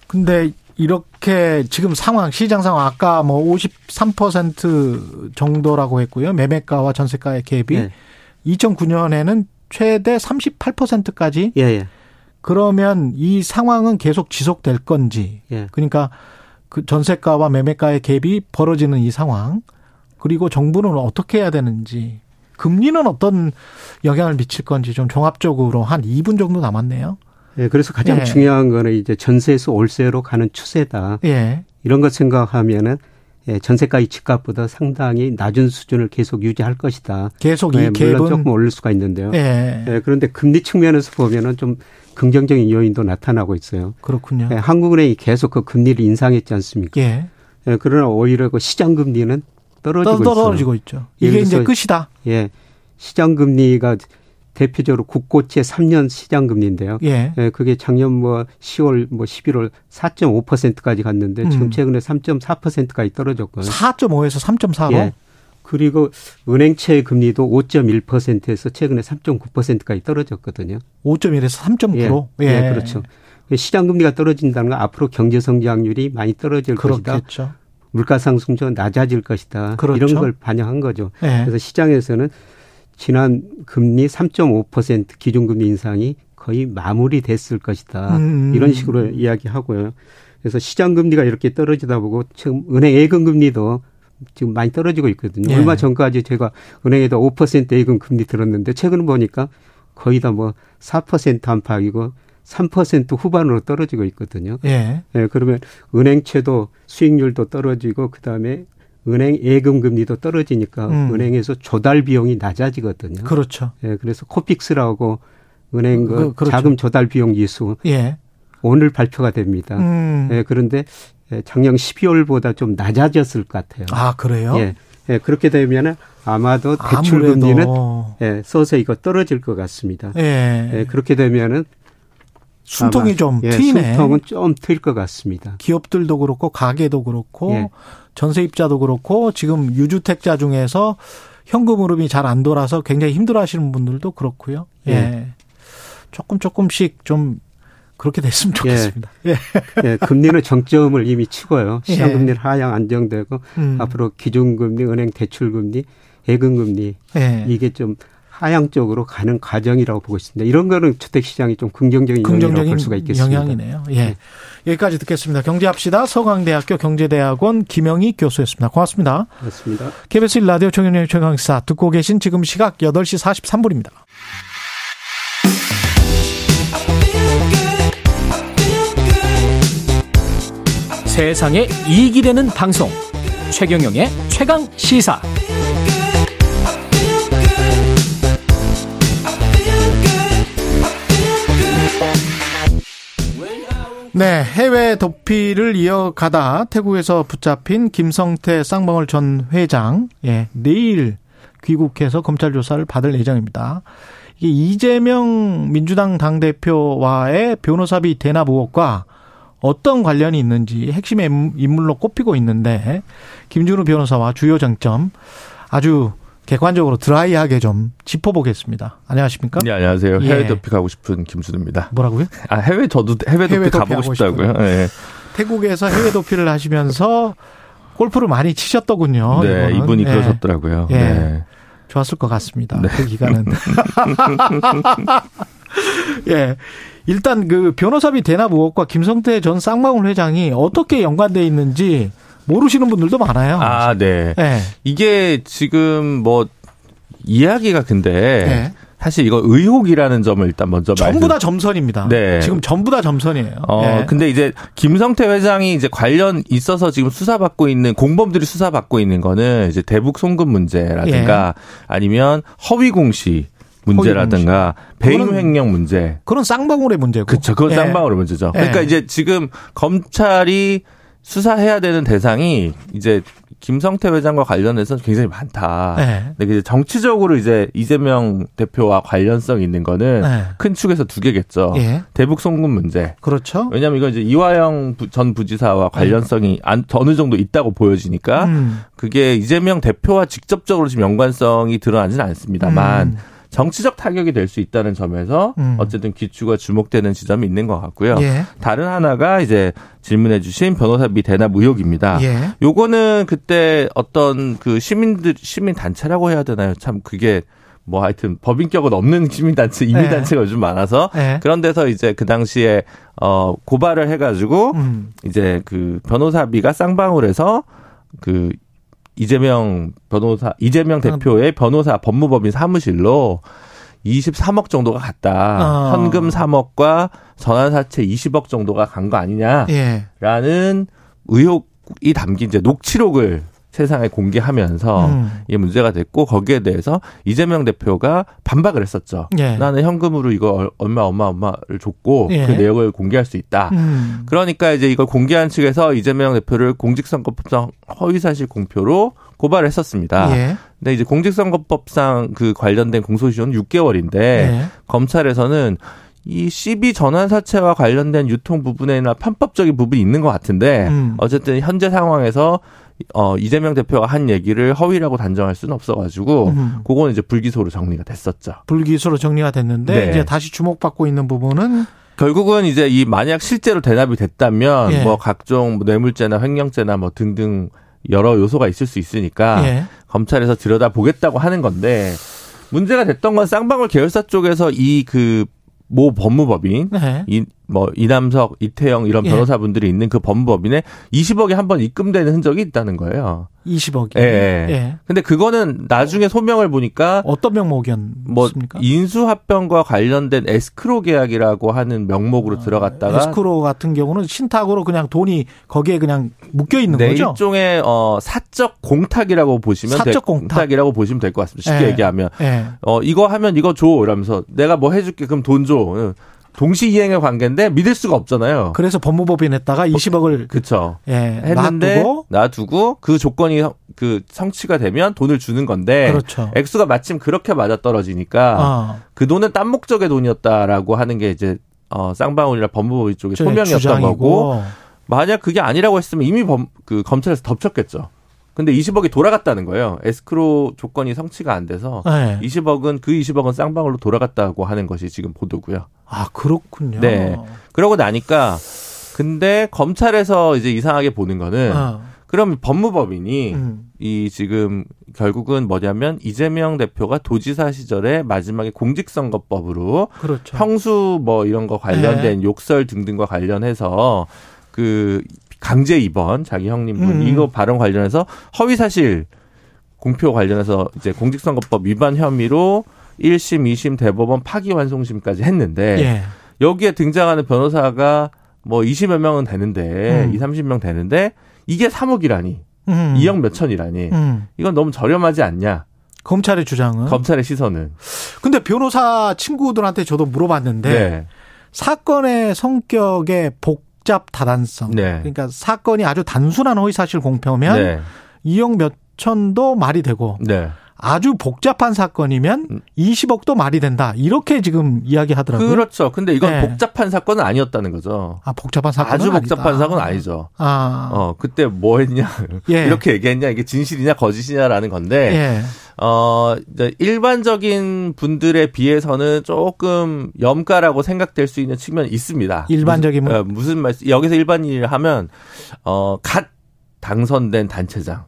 근데 이렇게 지금 상황, 시장 상황 아까 뭐 53% 정도라고 했고요. 매매가와 전세가의 갭이 네. 2009년에는 최대 38%까지. 예, 예. 그러면 이 상황은 계속 지속될 건지. 예. 그러니까 그 전세가와 매매가의 갭이 벌어지는 이 상황. 그리고 정부는 어떻게 해야 되는지. 금리는 어떤 영향을 미칠 건지 좀 종합적으로 한 2분 정도 남았네요. 예, 그래서 가장 예. 중요한 거는 이제 전세에서 월세로 가는 추세다. 예. 이런 것 생각하면은 예, 전세가 이집값보다 상당히 낮은 수준을 계속 유지할 것이다. 계속 이 예, 물론 조금 오를 수가 있는데요. 예. 예. 그런데 금리 측면에서 보면은 좀 긍정적인 요인도 나타나고 있어요. 그렇군요. 예, 한국은행이 계속 그 금리를 인상했지 않습니까? 예. 예 그러나 오히려 그 시장 금리는 떨어지고, 떨어지고 있죠. 이게 이제 끝이다. 예. 시장 금리가 대표적으로 국고채 3년 시장 금리인데요. 예. 예. 그게 작년 뭐 10월 뭐 11월 4.5%까지 갔는데 음. 지금 최근에 3.4%까지 떨어졌고요. 4.5에서 3.4로. 예. 그리고 은행채 금리도 5.1%에서 최근에 3.9%까지 떨어졌거든요. 5.1에서 3.9%? 예, 예. 예, 그렇죠. 시장 금리가 떨어진다는 건 앞으로 경제 성장률이 많이 떨어질 그렇겠죠. 것이다. 물가 상승도 낮아질 것이다. 그렇죠. 이런 걸 반영한 거죠. 예. 그래서 시장에서는 지난 금리 3.5% 기준금리 인상이 거의 마무리됐을 것이다. 음. 이런 식으로 이야기하고요. 그래서 시장 금리가 이렇게 떨어지다 보고 지금 은행 예금 금리도 지금 많이 떨어지고 있거든요. 예. 얼마 전까지 제가 은행에다 5% 예금 금리 들었는데 최근 보니까 거의 다 뭐 4% 안팎이고 3% 후반으로 떨어지고 있거든요. 예. 예. 그러면 은행채도 수익률도 떨어지고 그다음에 은행 예금 금리도 떨어지니까 음. 은행에서 조달 비용이 낮아지거든요. 그렇죠. 예. 그래서 코픽스라고 은행 그, 그 그렇죠. 자금 조달 비용 지수 예. 오늘 발표가 됩니다. 음. 예, 그런데 작년 12월보다 좀 낮아졌을 것 같아요. 아, 그래요? 예. 예, 그렇게 되면은 아마도 대출 금리는 예, 서서히 이거 떨어질 것 같습니다. 예. 예 그렇게 되면은 숨통이 좀 예, 트이네. 숨통은 좀 트일 것 같습니다. 기업들도 그렇고 가게도 그렇고 예. 전세입자도 그렇고 지금 유주택자 중에서 현금 흐름이 잘 안 돌아서 굉장히 힘들어하시는 분들도 그렇고요. 예. 예. 조금 조금씩 좀 그렇게 됐으면 좋겠습니다. 예. 예. 예. 금리는 정점을 이미 치고요. 예. 시장금리는 하향 안정되고 음. 앞으로 기준금리, 은행 대출금리, 예금금리 예. 이게 좀 하향 쪽으로 가는 과정이라고 보고 있습니다. 이런 거는 주택 시장이 좀 긍정적인, 긍정적인 볼 수가 있겠습니다. 영향이네요. 예. 네. 여기까지 듣겠습니다. 경제합시다. 서강대학교 경제대학원 김영희 교수였습니다. 고맙습니다. 고맙습니다. KBS 라디오 총연의 최강사 듣고 계신 지금 시각 8시 43분입니다. 세상에 이익이 되는 방송 최경영의 최강 시사 네, 해외 도피를 이어가다 태국에서 붙잡힌 김성태 쌍방울 전 회장, 예, 내일 귀국해서 검찰 조사를 받을 예정입니다. 이게 이재명 민주당 당대표와의 변호사비 대납 의혹과 어떤 관련이 있는지 핵심 인물로 꼽히고 있는데 김준우 변호사와 주요 쟁점 아주 객관적으로 드라이하게 좀 짚어보겠습니다. 안녕하십니까? 네, 안녕하세요. 예. 해외 도피 가고 싶은 김준우입니다. 뭐라고요? 아, 해외 저도 해외 도피 해외 가보고 싶다고요. 네. 태국에서 해외 도피를 하시면서 골프를 많이 치셨더군요. 네, 이거는. 이분이 예. 그러셨더라고요. 예. 네. 좋았을 것 같습니다. 네. 그 기간은. 예. 일단 그 변호사비 대납 의혹과 김성태 전 쌍방울 회장이 어떻게 연관돼 있는지 모르시는 분들도 많아요. 아, 네. 네. 이게 지금 뭐 이야기가 근데 네. 사실 이거 의혹이라는 점을 일단 먼저 전부 다 점선입니다. 네. 지금 전부 다 점선이에요. 어, 네. 근데 이제 김성태 회장이 이제 관련 있어서 지금 수사받고 있는 공범들이 수사받고 있는 거는 이제 대북 송금 문제라든가 예. 아니면 허위 공시 문제라든가 배임 횡령 문제. 그런 쌍방울의 문제고. 그렇죠. 그건 예. 쌍방울의 문제죠. 그러니까 예. 이제 지금 검찰이 수사해야 되는 대상이 이제 김성태 회장과 관련해서 굉장히 많다. 네. 근데 이제 정치적으로 이제 이재명 대표와 관련성 있는 거는 네. 큰 축에서 두 개겠죠. 예. 대북 송금 문제. 그렇죠. 왜냐하면 이건 이제 이화영 전 부지사와 관련성이 안, 어느 정도 있다고 보여지니까 음. 그게 이재명 대표와 직접적으로 지금 연관성이 드러나지는 않습니다만 음. 정치적 타격이 될 수 있다는 점에서 음. 어쨌든 귀추가 주목되는 지점이 있는 것 같고요. 예. 다른 하나가 이제 질문해 주신 변호사비 대납 의혹입니다. 예. 요거는 그때 어떤 그 시민들 시민 단체라고 해야 되나요? 참 그게 뭐 하여튼 법인격은 없는 시민단체, 이민단체가 예. 요즘 많아서 예. 그런 데서 이제 그 당시에 어 고발을 해가지고 음. 이제 그 변호사비가 쌍방울에서 그 이재명 변호사, 이재명 대표의 변호사 법무법인 사무실로 23억 정도가 갔다. 어. 현금 3억과 전환사채 20억 정도가 간 거 아니냐라는 예. 의혹이 담긴 이제 녹취록을 세상에 공개하면서 음. 이 문제가 됐고 거기에 대해서 이재명 대표가 반박을 했었죠. 예. 나는 현금으로 이거 얼마 얼마 얼마를 줬고 예. 그 내역을 공개할 수 있다. 음. 그러니까 이제 이걸 공개한 측에서 이재명 대표를 공직선거법상 허위사실 공표로 고발을 했었습니다. 예. 근데 이제 공직선거법상 그 관련된 공소시효는 6개월인데 예. 검찰에서는 이 CB 전환 사채와 관련된 유통 부분에나 편법적인 부분이 있는 것 같은데 음. 어쨌든 현재 상황에서 어, 이재명 대표가 한 얘기를 허위라고 단정할 수는 없어가지고, 음. 그거는 이제 불기소로 정리가 됐었죠. 불기소로 정리가 됐는데, 네. 이제 다시 주목받고 있는 부분은 결국은 이제 이 만약 실제로 대납이 됐다면, 예. 뭐 각종 뭐 뇌물죄나 횡령죄나 뭐 등등 여러 요소가 있을 수 있으니까, 예. 검찰에서 들여다 보겠다고 하는 건데, 문제가 됐던 건 쌍방울 계열사 쪽에서 이 그 모 법무법인 네. 이 뭐 이남석, 이태영 이런 예. 변호사분들이 예. 있는 그 법무법인에 20억이 한 번 입금되는 흔적이 있다는 거예요. 20억이. 예. 예. 근데 그거는 나중에 소명을 보니까 어떤 명목이었습니까? 뭐 인수합병과 관련된 에스크로 계약이라고 하는 명목으로 아, 들어갔다가 에스크로 같은 경우는 신탁으로 그냥 돈이 거기에 그냥 묶여 있는 네, 거죠. 일종의 어 사적 공탁이라고 보시면 사적 공탁. 이라고 보시면 될 것 같습니다. 쉽게 예. 얘기하면 예. 어 이거 하면 이거 줘 이러면서 내가 뭐 해줄게 그럼 돈 줘. 동시 이행의 관계인데 믿을 수가 없잖아요. 그래서 법무법인에다가 20억을 그쵸 예, 했는데 놔두고, 놔두고 그 조건이 그 성취가 되면 돈을 주는 건데 그렇죠. 액수가 마침 그렇게 맞아 떨어지니까 어. 그 돈은 딴 목적의 돈이었다라고 하는 게 이제 어 쌍방울이나 법무법인 쪽의 소명이었던 주장이고. 거고 만약 그게 아니라고 했으면 이미 범, 그 검찰에서 덮쳤겠죠. 근데 20억이 돌아갔다는 거예요. 에스크로 조건이 성취가 안 돼서 네. 20억은 그 20억은 쌍방울로 돌아갔다고 하는 것이 지금 보도고요. 아 그렇군요. 네. 그러고 나니까 근데 검찰에서 이제 이상하게 보는 거는 어. 그럼 법무법인이 음. 이 지금 결국은 뭐냐면 이재명 대표가 도지사 시절에 마지막에 공직선거법으로 그렇죠. 형수 뭐 이런 거 관련된 네. 욕설 등등과 관련해서 그 강제 입원 자기 형님분 음. 이거 발언 관련해서 허위 사실 공표 관련해서 이제 공직선거법 위반 혐의로 1심, 2심 대법원 파기환송심까지 했는데 예. 여기에 등장하는 변호사가 뭐 20여 명은 되는데 음. 2, 30명 되는데 이게 3억이라니. 음. 2억 몇천이라니. 음. 이건 너무 저렴하지 않냐? 검찰의 주장은 검찰의 시선은. 근데 변호사 친구들한테 저도 물어봤는데 네. 사건의 성격의 복 복잡 다단성. 네. 그러니까 사건이 아주 단순한 허위사실 공표면 네. 2억 몇천도 말이 되고 네. 아주 복잡한 사건이면 20억도 음. 말이 된다. 이렇게 지금 이야기하더라고요. 그렇죠. 근데 이건 네. 복잡한 사건은 아니었다는 거죠. 아, 복잡한 사건 아주 복잡한 아니다. 사건은 아니죠. 아. 어, 그때 뭐 했냐. 예. 이렇게 얘기했냐. 이게 진실이냐 거짓이냐라는 건데. 예. 어, 일반적인 분들에 비해서는 조금 염가라고 생각될 수 있는 측면이 있습니다. 일반적인 무슨, 어, 무슨 말씀? 여기서 일반인을 하면 어, 갓 당선된 단체장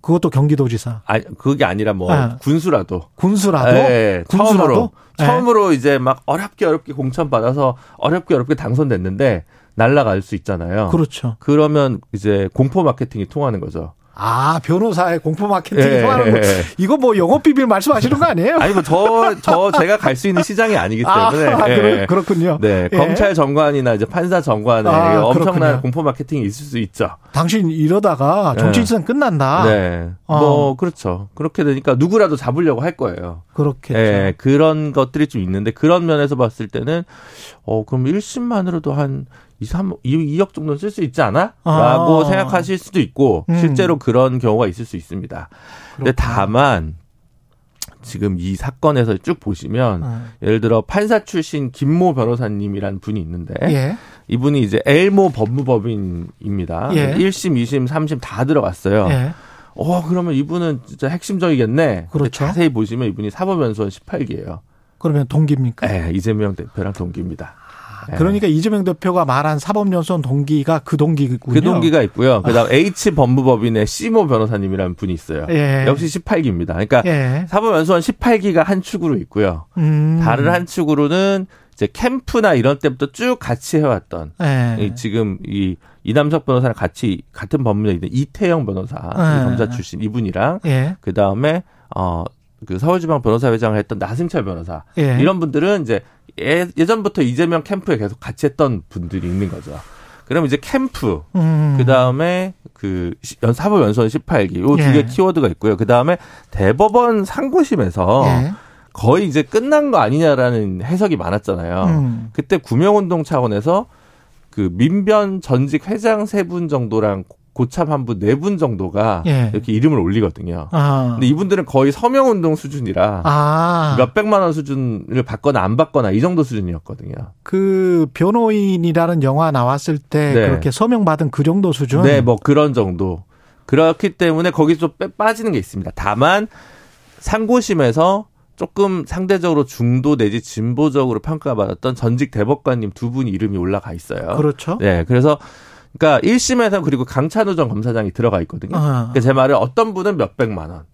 그것도 경기도지사. 아, 그게 아니라 뭐 아. 군수라도. 군수라도. 네, 군수라도? 처음으로 네. 처음으로 이제 막 어렵게 어렵게 공천 받아서 어렵게 어렵게 당선됐는데 날라갈 수 있잖아요. 그렇죠. 그러면 이제 공포 마케팅이 통하는 거죠. 아, 변호사의 공포 마케팅 예, 통하는 거. 예. 이거 뭐 영업 비밀 말씀하시는 거 아니에요? 아니 뭐저저 제가 갈 수 있는 시장이 아니기 아, 때문에. 아, 예. 그렇 군요. 네, 예. 검찰 정관이나 이제 판사 정관에 아, 엄청난 그렇군요. 공포 마케팅이 있을 수 있죠. 당신 이러다가 정치 인생 끝난다. 네. 어. 뭐 그렇죠. 그렇게 되니까 누구라도 잡으려고 할 거예요. 그렇게 예, 그런 것들이 좀 있는데 그런 면에서 봤을 때는 어 그럼 1심만으로도 한 2, 3, 2, 2억 정도는 쓸 수 있지 않아? 라고 아. 생각하실 수도 있고, 음. 실제로 그런 경우가 있을 수 있습니다. 그렇구나. 근데 다만, 지금 이 사건에서 쭉 보시면, 어. 예를 들어 판사 출신 김모 변호사님이란 분이 있는데, 예. 이분이 이제 엘모 법무법인입니다. 예. 1심, 2심, 3심 다 들어갔어요. 예. 어, 그러면 이분은 진짜 핵심적이겠네. 그렇죠. 자세히 보시면 이분이 사법연수원 18기예요. 그러면 동기입니까? 네, 이재명 대표랑 동기입니다. 네. 그러니까 이재명 대표가 말한 사법연수원 동기가 그 동기군요. 그 동기가 있고요. 그다음 아. H 법무법인의 시모 변호사님이라는 분이 있어요. 예. 역시 18기입니다. 그러니까 예. 사법연수원 18기가 한 축으로 있고요. 음. 다른 한 축으로는 이제 캠프나 이런 때부터 쭉 같이 해왔던 예. 지금 이 이남석 변호사랑 같이 같은 법무에 있는 이태영 변호사 예. 검사 출신 이분이랑 예. 그 다음에 어. 그 서울지방 변호사회장을 했던 나승철 변호사 예. 이런 분들은 이제 예, 예전부터 이재명 캠프에 계속 같이 했던 분들이 있는 거죠. 그럼 이제 캠프, 음. 그 다음에 그 사법 연수원 18기, 요 두개 예. 키워드가 있고요. 그 다음에 대법원 상고심에서 예. 거의 이제 끝난 거 아니냐라는 해석이 많았잖아요. 음. 그때 구명운동 차원에서 그 민변 전직 회장 세 분 정도랑 고참 한 분 네 분 정도가 예. 이렇게 이름을 올리거든요. 아. 근데 이분들은 거의 서명 운동 수준이라 아. 몇 백만 원 수준을 받거나 안 받거나 이 정도 수준이었거든요. 그 변호인이라는 영화 나왔을 때 네. 그렇게 서명 받은 그 정도 수준? 네, 뭐 그런 정도. 그렇기 때문에 거기서 좀 빠지는 게 있습니다. 다만 상고심에서 조금 상대적으로 중도 내지 진보적으로 평가받았던 전직 대법관님 두 분 이름이 올라가 있어요. 그렇죠. 네, 그래서 그러니까 1심에서 그리고 강찬우 전 검사장이 들어가 있거든요. 아. 그러니까 제 말은 어떤 분은 몇 백만 원,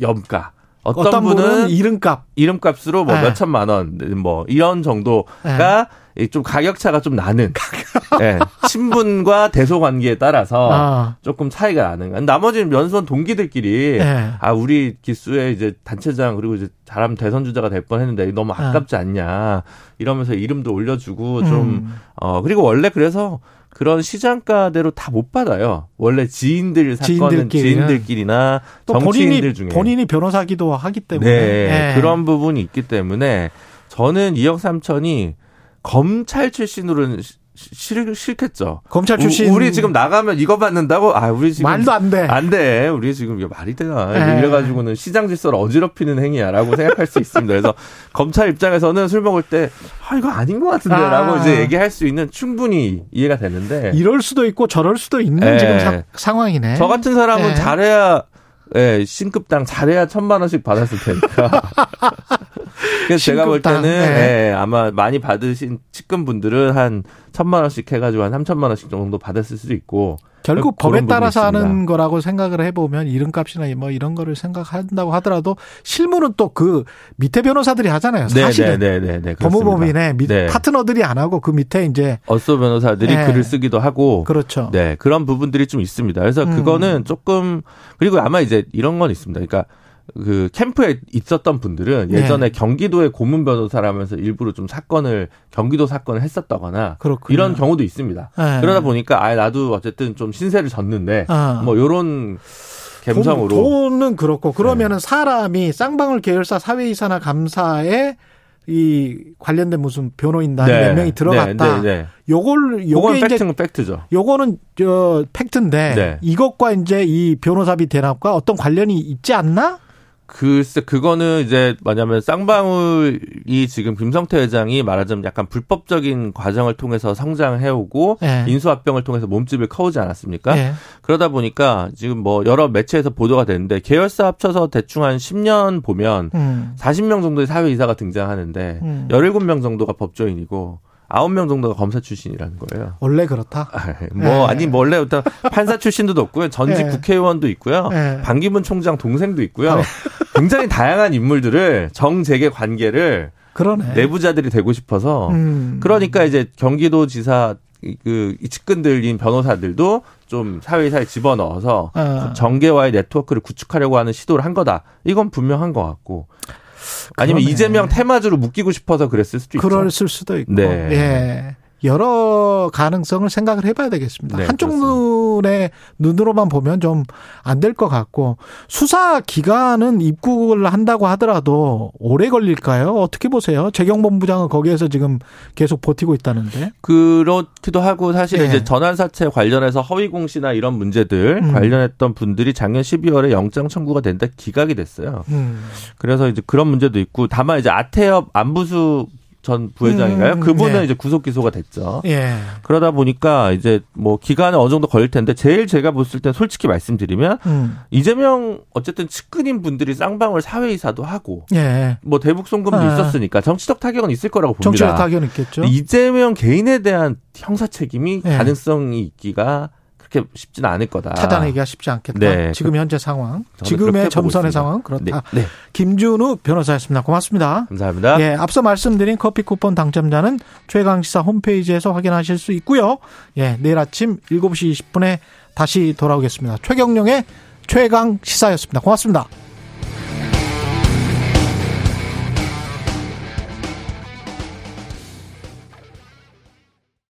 염가. 어떤, 어떤 분은 분은 이름값. 이름값으로 뭐 네. 몇 천만 원, 뭐 이런 정도가 이좀 가격차가 좀 나는. 예, 친분과 대소 관계에 따라서 아. 조금 차이가 나는. 나머지는 면수원 동기들끼리 네. 아 우리 기수의 이제 단체장 그리고 이제 잘하면 대선 주자가 될 뻔 했는데 너무 아깝지 않냐 이러면서 이름도 올려주고 좀 음. 어 그리고 원래 그래서 그런 시장가대로 다 못 받아요. 원래 지인들 사건은. 지인들끼리나 또 정치인들 본인이 중에 본인이 변호사기도 하기 때문에 네, 예. 그런 부분이 있기 때문에 저는 이억 삼천이 검찰 출신으로는 시- 싫, 싫겠죠. 검찰 출신 우, 리 지금 나가면 이거 받는다고? 아, 우리 지금 말도 안 돼. 안 돼. 우리 지금 이거 말이 되나? 네. 이래가지고는 시장 질서를 어지럽히는 행위야라고 생각할 수 있습니다. 그래서 검찰 입장에서는 술 먹을 때, 아, 이거 아닌 것 같은데라고 아. 이제 얘기할 수 있는 충분히 이해가 되는데. 이럴 수도 있고 저럴 수도 있는 예. 지금 사- 상황이네. 저 같은 사람은 예. 잘해야 예, 신급당 잘해야 천만 원씩 받았을 테니까. 그래서 제가 볼 때는 네. 예, 아마 많이 받으신 측근 분들은 한 천만 원씩 해가지고 한 삼천만 원씩 정도 받았을 수도 있고. 결국 그런 법에 따라서. 하는 거라고 생각을 해보면 이름값이나 뭐 이런 거를 생각한다고 하더라도 실무는 또 그 밑에 변호사들이 하잖아요. 사실은 네네네네. 법무법인의 밑 네. 파트너들이 안 하고 그 밑에 이제 어쏘 변호사들이 네. 글을 쓰기도 하고. 그렇죠. 네, 그런 부분들이 좀 있습니다. 그래서 음. 그거는 조금, 그리고 아마 이제 이런 건 있습니다. 그러니까 그 캠프에 있었던 분들은 네. 예전에 경기도의 고문 변호사라면서 일부러 좀 사건을, 경기도 사건을 했었다거나 그렇군요. 이런 경우도 있습니다. 네. 그러다 보니까 아 나도 어쨌든 좀 신세를 졌는데 아. 뭐 요런 감성으로 네. 돈, 돈은 그렇고 그러면은 사람이 쌍방울 계열사 사회이사나 감사에 이 관련된 무슨 변호인단이 네. 몇 명이 들어갔다. 네, 네, 네. 요걸 요게 이제 팩트는 팩트죠. 요거는 저 팩트인데 네. 이것과 이제 이 변호사비 대납과 어떤 관련이 있지 않나? 글쎄, 그거는 이제 뭐냐면 쌍방울이 지금 김성태 회장이 말하자면 약간 불법적인 과정을 통해서 성장해오고 네. 인수합병을 통해서 몸집을 커오지 않았습니까? 예. 그러다 보니까 지금 뭐 여러 매체에서 보도가 되는데 계열사 합쳐서 대충 한 10년 보면 음. 40명 정도의 사회이사가 등장하는데 음. 17명 정도가 법조인이고 9명 정도가 검사 출신이라는 거예요. 원래 그렇다. 아, 뭐 아니 뭐 원래 일단 판사 출신도 없고요. 전직 네. 국회의원도 있고요. 네. 반기문 총장 동생도 있고요. 굉장히 다양한 인물들을 정재계 관계를 그러네. 내부자들이 되고 싶어서 음. 그러니까 이제 경기도지사 이- 그이 측근들인 변호사들도 좀 사회사에 집어넣어서 아. 정계와의 네트워크를 구축하려고 하는 시도를 한 거다. 이건 분명한 것 같고. 아니면 그러네. 이재명 테마주로 묶이고 싶어서 그랬을 수도 있죠. 그럴 수도 있고. 네. 예. 여러 가능성을 생각을 해봐야 되겠습니다. 네, 한쪽 그렇습니다. 눈에 눈으로만 보면 좀 안 될 것 같고 수사 기간은 입국을 한다고 하더라도 오래 걸릴까요? 어떻게 보세요? 재경본부장은 거기에서 지금 계속 버티고 있다는데. 그렇기도 하고 사실 예. 이제 전환 사채 관련해서 허위 공시나 이런 문제들 음. 관련했던 분들이 작년 12월에 영장 청구가 된다 기각이 됐어요. 음. 그래서 이제 그런 문제도 있고 다만 이제 아태엽 안부수 전 부회장인가요? 음, 그분은 네. 이제 구속 기소가 됐죠. 예. 그러다 보니까 이제 뭐 기간은 어느 정도 걸릴 텐데 제일 제가 봤을 땐 솔직히 말씀드리면 음. 이재명 어쨌든 측근인 분들이 쌍방울 사회이사도 하고 예. 뭐 대북 송금도 아. 있었으니까 정치적 타격은 있을 거라고 봅니다. 정치적 타격은 있겠죠. 이재명 개인에 대한 형사 책임이 네. 가능성이 있기가 그렇게 쉽지는 않을 거다. 차단하기가 쉽지 않겠다. 네. 지금 현재 상황, 지금의 점선의. 상황 그렇다. 네, 네. 김준우 변호사였습니다. 고맙습니다. 감사합니다. 예, 앞서 말씀드린 커피 쿠폰 당첨자는 최강 시사 홈페이지에서 확인하실 수 있고요. 예, 내일 아침 7시 20분에 다시 돌아오겠습니다. 최경령의 최강 시사였습니다. 고맙습니다.